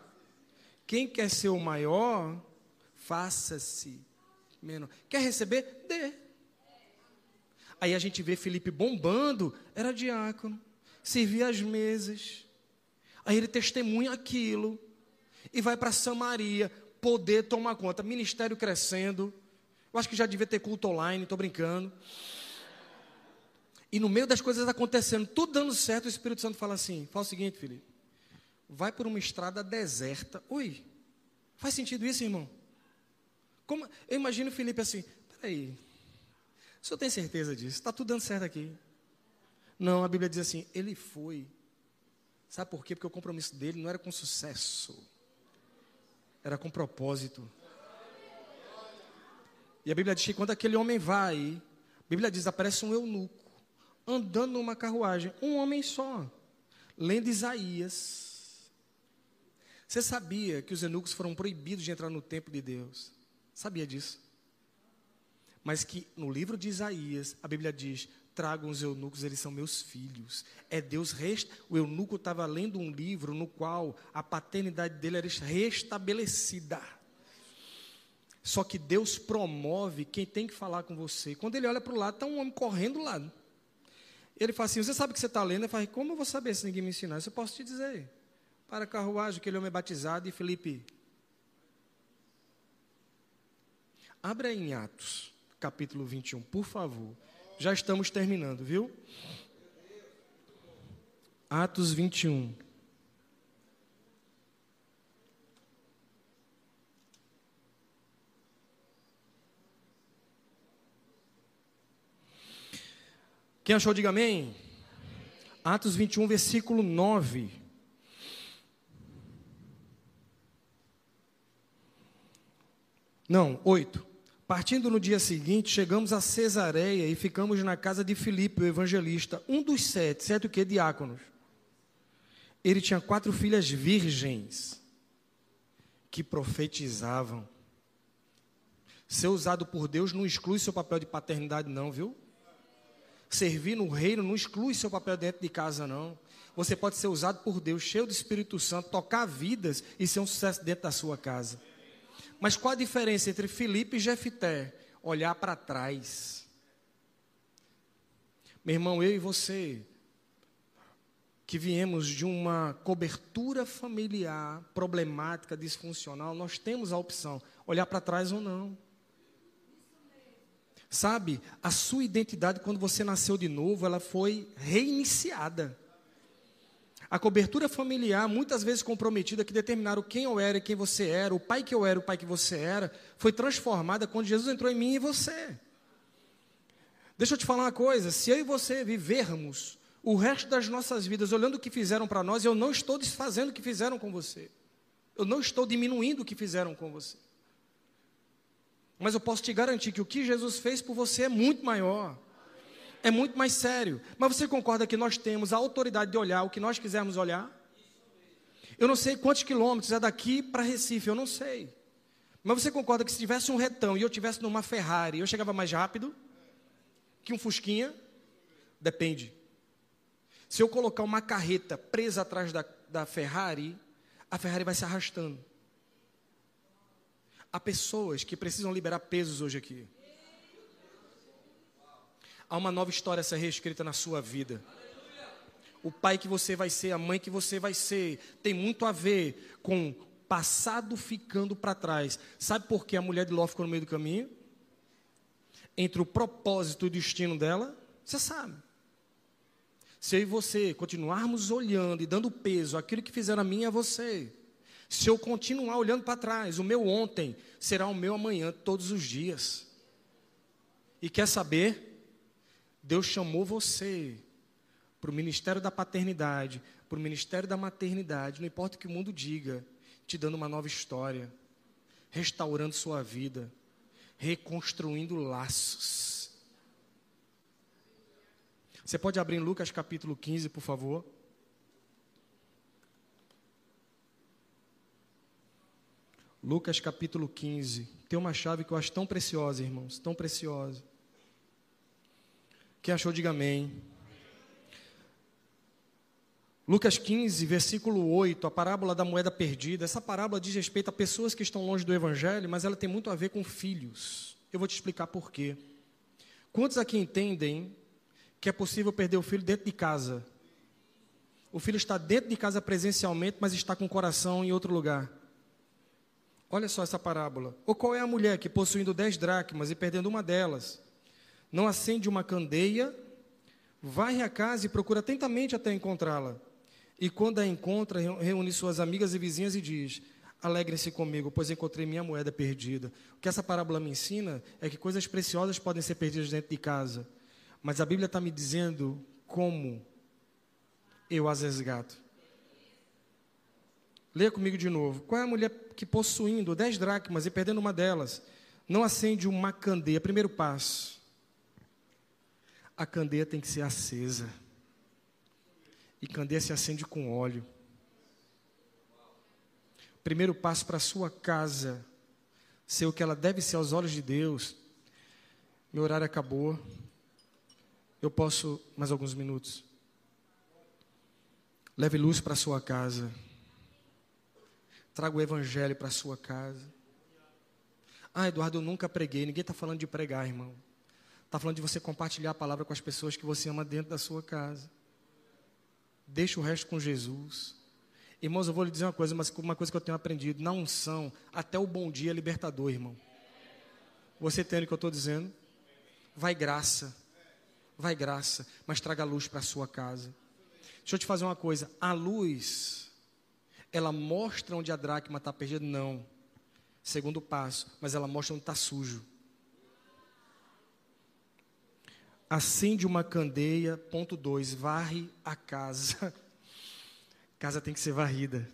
quem quer ser o maior, faça-se menor. Quer receber? Dê. Aí a gente vê Felipe bombando, era diácono, servia as mesas. Aí ele testemunha aquilo e vai para Samaria, poder tomar conta. Ministério crescendo. Eu acho que já devia ter culto online, estou brincando. E no meio das coisas acontecendo, tudo dando certo, o Espírito Santo fala assim: fala o seguinte, Felipe. Vai por uma estrada deserta. Oi, faz sentido isso, irmão? Como, eu imagino o Felipe assim: peraí, o senhor tem certeza disso? Está tudo dando certo aqui. Não, a Bíblia diz assim: ele foi. Sabe por quê? Porque o compromisso dele não era com sucesso era com propósito. E a Bíblia diz que quando aquele homem vai, a Bíblia diz: aparece um eunuco, andando numa carruagem, um homem só, lendo Isaías. Você sabia que os eunucos foram proibidos de entrar no templo de Deus? Sabia disso? Mas que no livro de Isaías, a Bíblia diz: tragam os eunucos, eles são meus filhos. É Deus, rest... o eunuco estava lendo um livro no qual a paternidade dele era restabelecida. Só que Deus promove quem tem que falar com você. Quando ele olha para o lado, está um homem correndo lá. Ele fala assim: Você sabe o que você está lendo? Ele fala: Como eu vou saber se ninguém me ensinar? Isso eu posso te dizer. Para a carruagem, aquele homem é batizado. E Felipe. Abra em Atos, capítulo 21, por favor. Já estamos terminando, viu? Atos 21. Quem achou, diga amém. Atos 21, versículo 9. Não, 8. Partindo no dia seguinte, chegamos a Cesareia e ficamos na casa de Filipe, o evangelista, um dos sete, sete o quê? Diáconos. Ele tinha quatro filhas virgens que profetizavam. Ser usado por Deus não exclui seu papel de paternidade, não, viu? Servir no reino não exclui seu papel dentro de casa, não. Você pode ser usado por Deus, cheio do Espírito Santo, tocar vidas e ser um sucesso dentro da sua casa. Mas qual a diferença entre Filipe e Jefité? Olhar para trás. Meu irmão, eu e você, que viemos de uma cobertura familiar problemática, disfuncional, nós temos a opção, olhar para trás ou não. Sabe, a sua identidade quando você nasceu de novo, ela foi reiniciada. A cobertura familiar, muitas vezes comprometida, que determinaram quem eu era e quem você era, o pai que eu era, o pai que você era, foi transformada quando Jesus entrou em mim e você. Deixa eu te falar uma coisa: se eu e você vivermos o resto das nossas vidas olhando o que fizeram para nós, eu não estou desfazendo o que fizeram com você. Eu não estou diminuindo o que fizeram com você. Mas eu posso te garantir que o que Jesus fez por você é muito maior. É muito mais sério. Mas você concorda que nós temos a autoridade de olhar o que nós quisermos olhar? Eu não sei quantos quilômetros é daqui para Recife, eu não sei. Mas você concorda que se tivesse um retão e eu tivesse numa Ferrari, eu chegava mais rápido que um Fusquinha? Depende. Se eu colocar uma carreta presa atrás da, da Ferrari, a Ferrari vai se arrastando. Há pessoas que precisam liberar pesos hoje aqui. Há uma nova história a ser reescrita na sua vida. O pai que você vai ser, a mãe que você vai ser, tem muito a ver com passado ficando para trás. Sabe por que a mulher de Ló ficou no meio do caminho? Entre o propósito e o destino dela, você sabe. Se eu e você continuarmos olhando e dando peso àquilo que fizeram a mim e a você, se eu continuar olhando para trás, o meu ontem será o meu amanhã todos os dias. E quer saber? Deus chamou você para o ministério da paternidade, para o ministério da maternidade, não importa o que o mundo diga, te dando uma nova história, restaurando sua vida, reconstruindo laços. Você pode abrir em Lucas capítulo 15, por favor? Lucas capítulo 15. Tem uma chave que eu acho tão preciosa, irmãos, tão preciosa. Quem achou, diga amém. Lucas 15, versículo 8, a parábola da moeda perdida. Essa parábola diz respeito a pessoas que estão longe do evangelho, mas ela tem muito a ver com filhos. Eu vou te explicar por quê. Quantos aqui entendem que é possível perder o filho dentro de casa? O filho está dentro de casa presencialmente, mas está com o coração em outro lugar. Olha só essa parábola. Ou qual é a mulher que, possuindo dez dracmas e perdendo uma delas, não acende uma candeia, vai à casa e procura atentamente até encontrá-la. E quando a encontra, reúne suas amigas e vizinhas e diz: Alegre-se comigo, pois encontrei minha moeda perdida. O que essa parábola me ensina é que coisas preciosas podem ser perdidas dentro de casa. Mas a Bíblia está me dizendo como eu as resgato. Leia comigo de novo. Qual é a mulher que possuindo dez dracmas e perdendo uma delas, não acende uma candeia? Primeiro passo. A candeia tem que ser acesa. E candeia se acende com óleo. primeiro passo para a sua casa ser o que ela deve ser aos olhos de Deus. Meu horário acabou. Eu posso mais alguns minutos. Leve luz para a sua casa. Traga o evangelho para a sua casa. Ah, Eduardo, eu nunca preguei. Ninguém está falando de pregar, irmão. Está falando de você compartilhar a palavra com as pessoas que você ama dentro da sua casa. Deixa o resto com Jesus. Irmãos, eu vou lhe dizer uma coisa, mas uma coisa que eu tenho aprendido: na unção, até o bom dia é libertador, irmão. Você entende o que eu estou dizendo? Vai graça, vai graça, mas traga luz para a sua casa. Deixa eu te fazer uma coisa: a luz, ela mostra onde a dracma está perdida? Não. Segundo passo, mas ela mostra onde está sujo. Acende uma candeia, ponto 2, varre a casa. *laughs* Casa tem que ser varrida.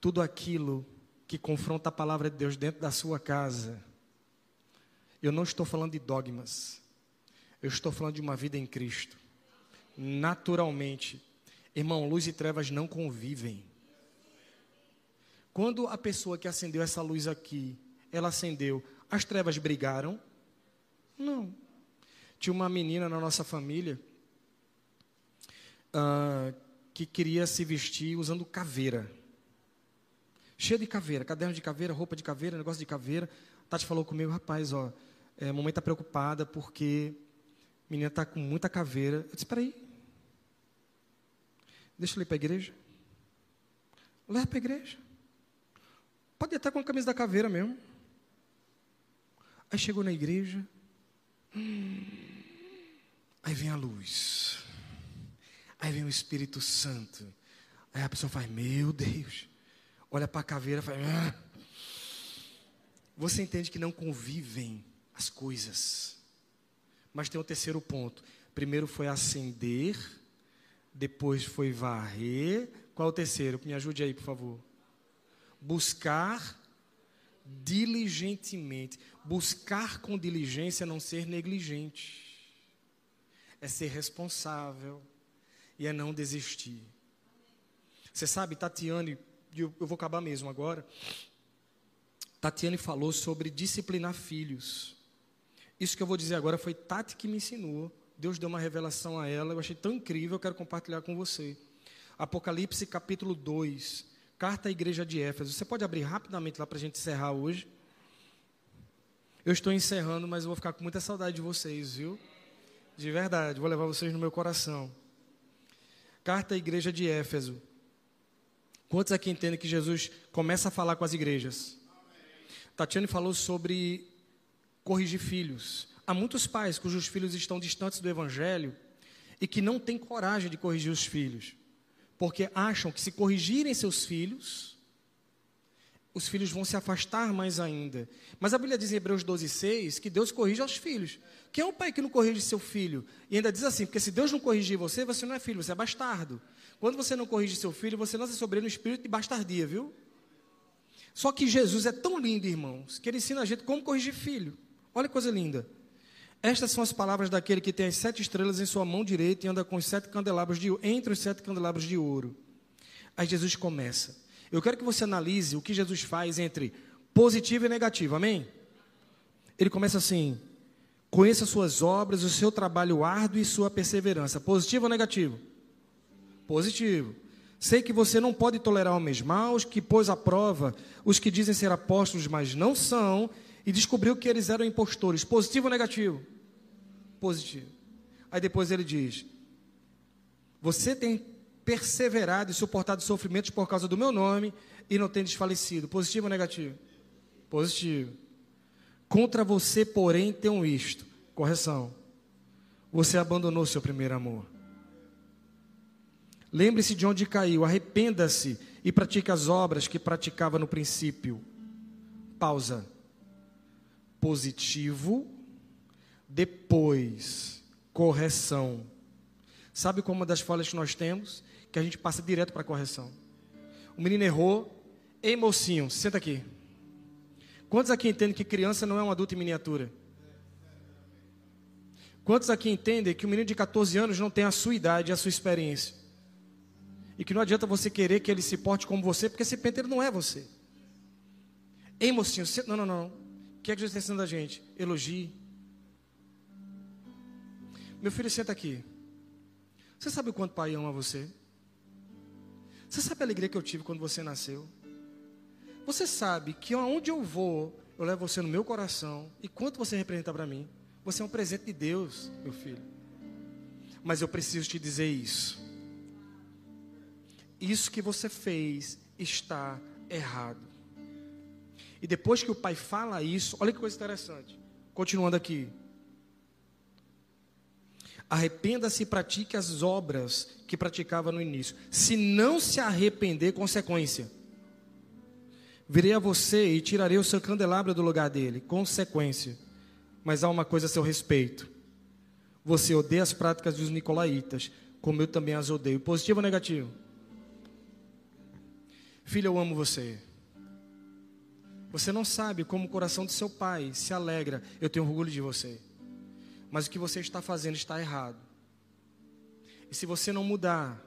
Tudo aquilo que confronta a palavra de Deus dentro da sua casa. Eu não estou falando de dogmas. Eu estou falando de uma vida em Cristo. Naturalmente, irmão, luz e trevas não convivem. Quando a pessoa que acendeu essa luz aqui, ela acendeu, as trevas brigaram? Não. Tinha uma menina na nossa família uh, que queria se vestir usando caveira. Cheia de caveira, caderno de caveira, roupa de caveira, negócio de caveira. A Tati falou comigo, rapaz, ó, é, mamãe está preocupada porque a menina está com muita caveira. Eu disse, espera aí. Deixa eu ir para a igreja. Leva para a igreja. Pode estar com a camisa da caveira mesmo. Aí chegou na igreja. Hum, aí vem a luz. Aí vem o Espírito Santo. Aí a pessoa faz, meu Deus. Olha para a caveira e faz. Ah. Você entende que não convivem as coisas. Mas tem o terceiro ponto. Primeiro foi acender, depois foi varrer. Qual é o terceiro? Me ajude aí, por favor. Buscar diligentemente. Buscar com diligência não ser negligente. É ser responsável e é não desistir. Você sabe, Tatiane, eu vou acabar mesmo agora. Tatiane falou sobre disciplinar filhos. Isso que eu vou dizer agora foi Tati que me ensinou. Deus deu uma revelação a ela, eu achei tão incrível, eu quero compartilhar com você. Apocalipse capítulo 2, carta à igreja de Éfeso. Você pode abrir rapidamente lá para a gente encerrar hoje? Eu estou encerrando, mas eu vou ficar com muita saudade de vocês, viu? De verdade, vou levar vocês no meu coração. Carta à igreja de Éfeso. Quantos aqui entendem que Jesus começa a falar com as igrejas? Tatiane falou sobre corrigir filhos. Há muitos pais cujos filhos estão distantes do evangelho e que não têm coragem de corrigir os filhos, porque acham que se corrigirem seus filhos, os filhos vão se afastar mais ainda. Mas a Bíblia diz em Hebreus 12,6 que Deus corrige aos filhos. Quem é o pai que não corrige seu filho? E ainda diz assim: porque se Deus não corrigir você, você não é filho, você é bastardo. Quando você não corrige seu filho, você lança sobre ele um espírito de bastardia, viu? Só que Jesus é tão lindo, irmãos, que ele ensina a gente como corrigir filho. Olha que coisa linda. Estas são as palavras daquele que tem as sete estrelas em sua mão direita e anda com os sete candelabros de entre os sete candelabros de ouro. Aí Jesus começa. Eu quero que você analise o que Jesus faz entre positivo e negativo, amém? Ele começa assim: conheça suas obras, o seu trabalho árduo e sua perseverança. Positivo ou negativo? Positivo. Sei que você não pode tolerar homens maus, que pôs à prova os que dizem ser apóstolos, mas não são, e descobriu que eles eram impostores. Positivo ou negativo? Positivo. Aí depois ele diz: Você tem perseverado e suportado sofrimentos por causa do meu nome e não tem desfalecido. Positivo ou negativo? Positivo. Contra você, porém, tenho isto. Correção. Você abandonou seu primeiro amor. Lembre-se de onde caiu, arrependa-se e pratique as obras que praticava no princípio. Pausa. Positivo, depois correção. Sabe como uma das falhas que nós temos? que a gente passa direto para a correção. O menino errou. Ei, mocinho, senta aqui. Quantos aqui entendem que criança não é um adulto em miniatura? Quantos aqui entendem que o menino de 14 anos não tem a sua idade a sua experiência? E que não adianta você querer que ele se porte como você, porque esse penteiro não é você. Ei, mocinho, você... não, não, não. O que é que Jesus está ensinando a gente? Elogie. Meu filho, senta aqui. Você sabe o quanto o pai ama você? Você sabe a alegria que eu tive quando você nasceu? Você sabe que aonde eu vou, eu levo você no meu coração. E quanto você representa para mim? Você é um presente de Deus, meu filho. Mas eu preciso te dizer isso. Isso que você fez está errado. E depois que o pai fala isso, olha que coisa interessante. Continuando aqui. Arrependa-se e pratique as obras que praticava no início. Se não se arrepender, consequência. Virei a você e tirarei o seu candelabro do lugar dele. Consequência. Mas há uma coisa a seu respeito. Você odeia as práticas dos nicolaítas, como eu também as odeio. Positivo ou negativo? Filho, eu amo você. Você não sabe como o coração do seu pai se alegra. Eu tenho orgulho de você. Mas o que você está fazendo está errado. E se você não mudar,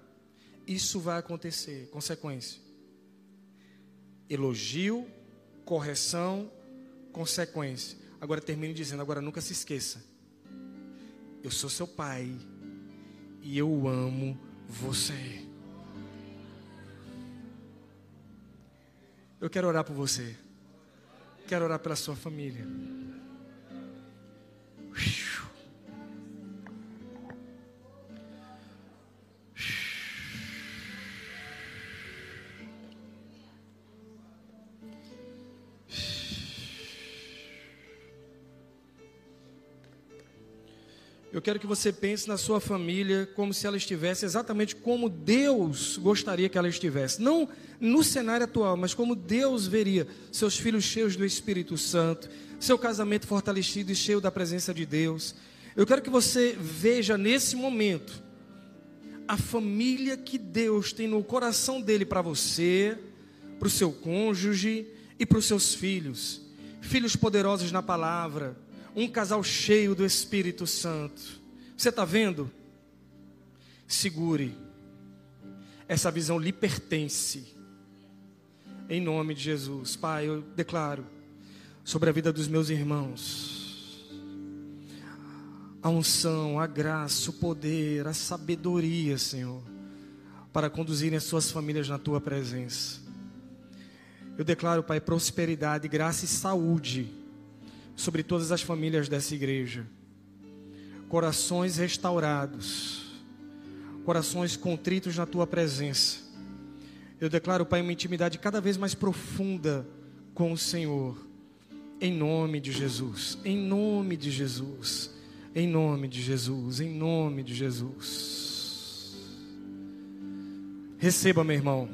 isso vai acontecer. Consequência: elogio, correção, consequência. Agora termine dizendo: agora nunca se esqueça. Eu sou seu pai e eu amo você. Eu quero orar por você. Quero orar pela sua família. Eu quero que você pense na sua família como se ela estivesse exatamente como Deus gostaria que ela estivesse. Não no cenário atual, mas como Deus veria seus filhos cheios do Espírito Santo, seu casamento fortalecido e cheio da presença de Deus. Eu quero que você veja nesse momento a família que Deus tem no coração dele para você, para o seu cônjuge e para os seus filhos. Filhos poderosos na palavra um casal cheio do Espírito Santo. Você está vendo? Segure. Essa visão lhe pertence. Em nome de Jesus. Pai, eu declaro sobre a vida dos meus irmãos a unção, a graça, o poder, a sabedoria, Senhor, para conduzirem as suas famílias na tua presença. Eu declaro, Pai, prosperidade, graça e saúde sobre todas as famílias dessa igreja. Corações restaurados, corações contritos na tua presença. Eu declaro, Pai, uma intimidade cada vez mais profunda com o Senhor. Em nome de Jesus, em nome de Jesus, em nome de Jesus, em nome de Jesus. Receba, meu irmão.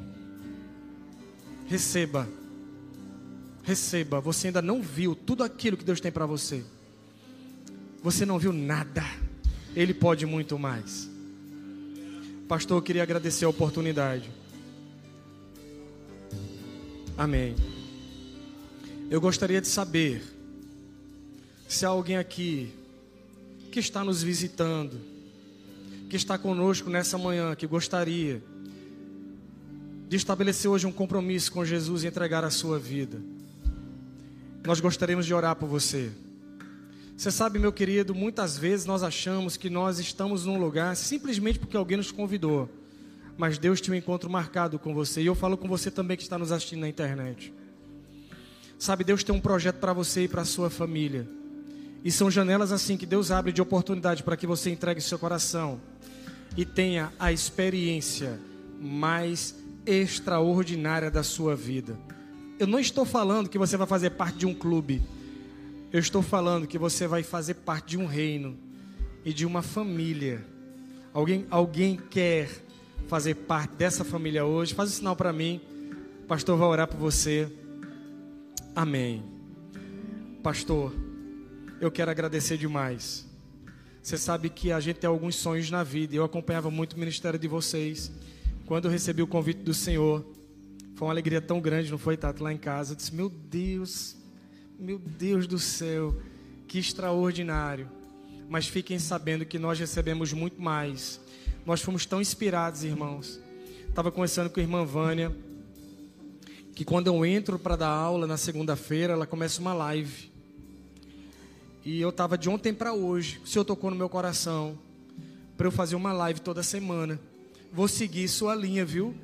Receba. Receba, você ainda não viu tudo aquilo que Deus tem para você. Você não viu nada. Ele pode muito mais. Pastor, eu queria agradecer a oportunidade. Amém. Eu gostaria de saber se há alguém aqui que está nos visitando, que está conosco nessa manhã, que gostaria de estabelecer hoje um compromisso com Jesus e entregar a sua vida nós gostaríamos de orar por você. Você sabe, meu querido, muitas vezes nós achamos que nós estamos num lugar simplesmente porque alguém nos convidou. Mas Deus tinha um encontro marcado com você. E eu falo com você também que está nos assistindo na internet. Sabe, Deus tem um projeto para você e para a sua família. E são janelas assim que Deus abre de oportunidade para que você entregue seu coração e tenha a experiência mais extraordinária da sua vida. Eu não estou falando que você vai fazer parte de um clube. Eu estou falando que você vai fazer parte de um reino e de uma família. Alguém, alguém quer fazer parte dessa família hoje? Faz um sinal para mim. O pastor vai orar por você. Amém. Pastor, eu quero agradecer demais. Você sabe que a gente tem alguns sonhos na vida. Eu acompanhava muito o ministério de vocês. Quando eu recebi o convite do Senhor, foi uma alegria tão grande, não foi, Tato? Lá em casa. Eu disse: Meu Deus, meu Deus do céu, que extraordinário. Mas fiquem sabendo que nós recebemos muito mais. Nós fomos tão inspirados, irmãos. Estava conversando com a irmã Vânia, que quando eu entro para dar aula na segunda-feira, ela começa uma live. E eu estava de ontem para hoje. O Senhor tocou no meu coração para eu fazer uma live toda semana. Vou seguir sua linha, viu?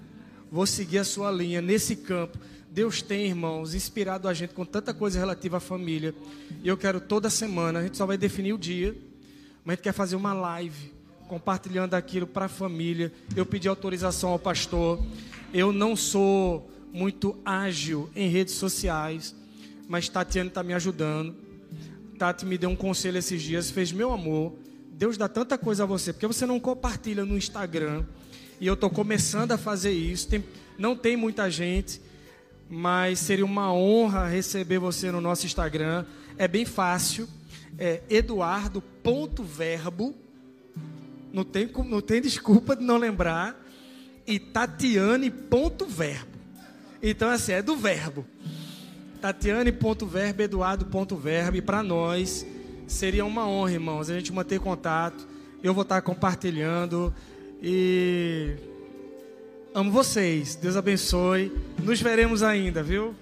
Vou seguir a sua linha nesse campo. Deus tem, irmãos, inspirado a gente com tanta coisa relativa à família. E eu quero toda semana, a gente só vai definir o dia, mas a gente quer fazer uma live compartilhando aquilo para a família. Eu pedi autorização ao pastor. Eu não sou muito ágil em redes sociais, mas Tatiana está me ajudando. Tati me deu um conselho esses dias, fez meu amor. Deus dá tanta coisa a você, porque você não compartilha no Instagram. E eu estou começando a fazer isso. Tem, não tem muita gente, mas seria uma honra receber você no nosso Instagram. É bem fácil. É eduardo.verbo. Não tem, não tem desculpa de não lembrar. E tatiane.verbo. Então, assim, é do verbo. Tatiane.verbo, Eduardo.verbo. E para nós seria uma honra, irmãos, a gente manter contato. Eu vou estar compartilhando. E amo vocês. Deus abençoe. Nos veremos ainda, viu?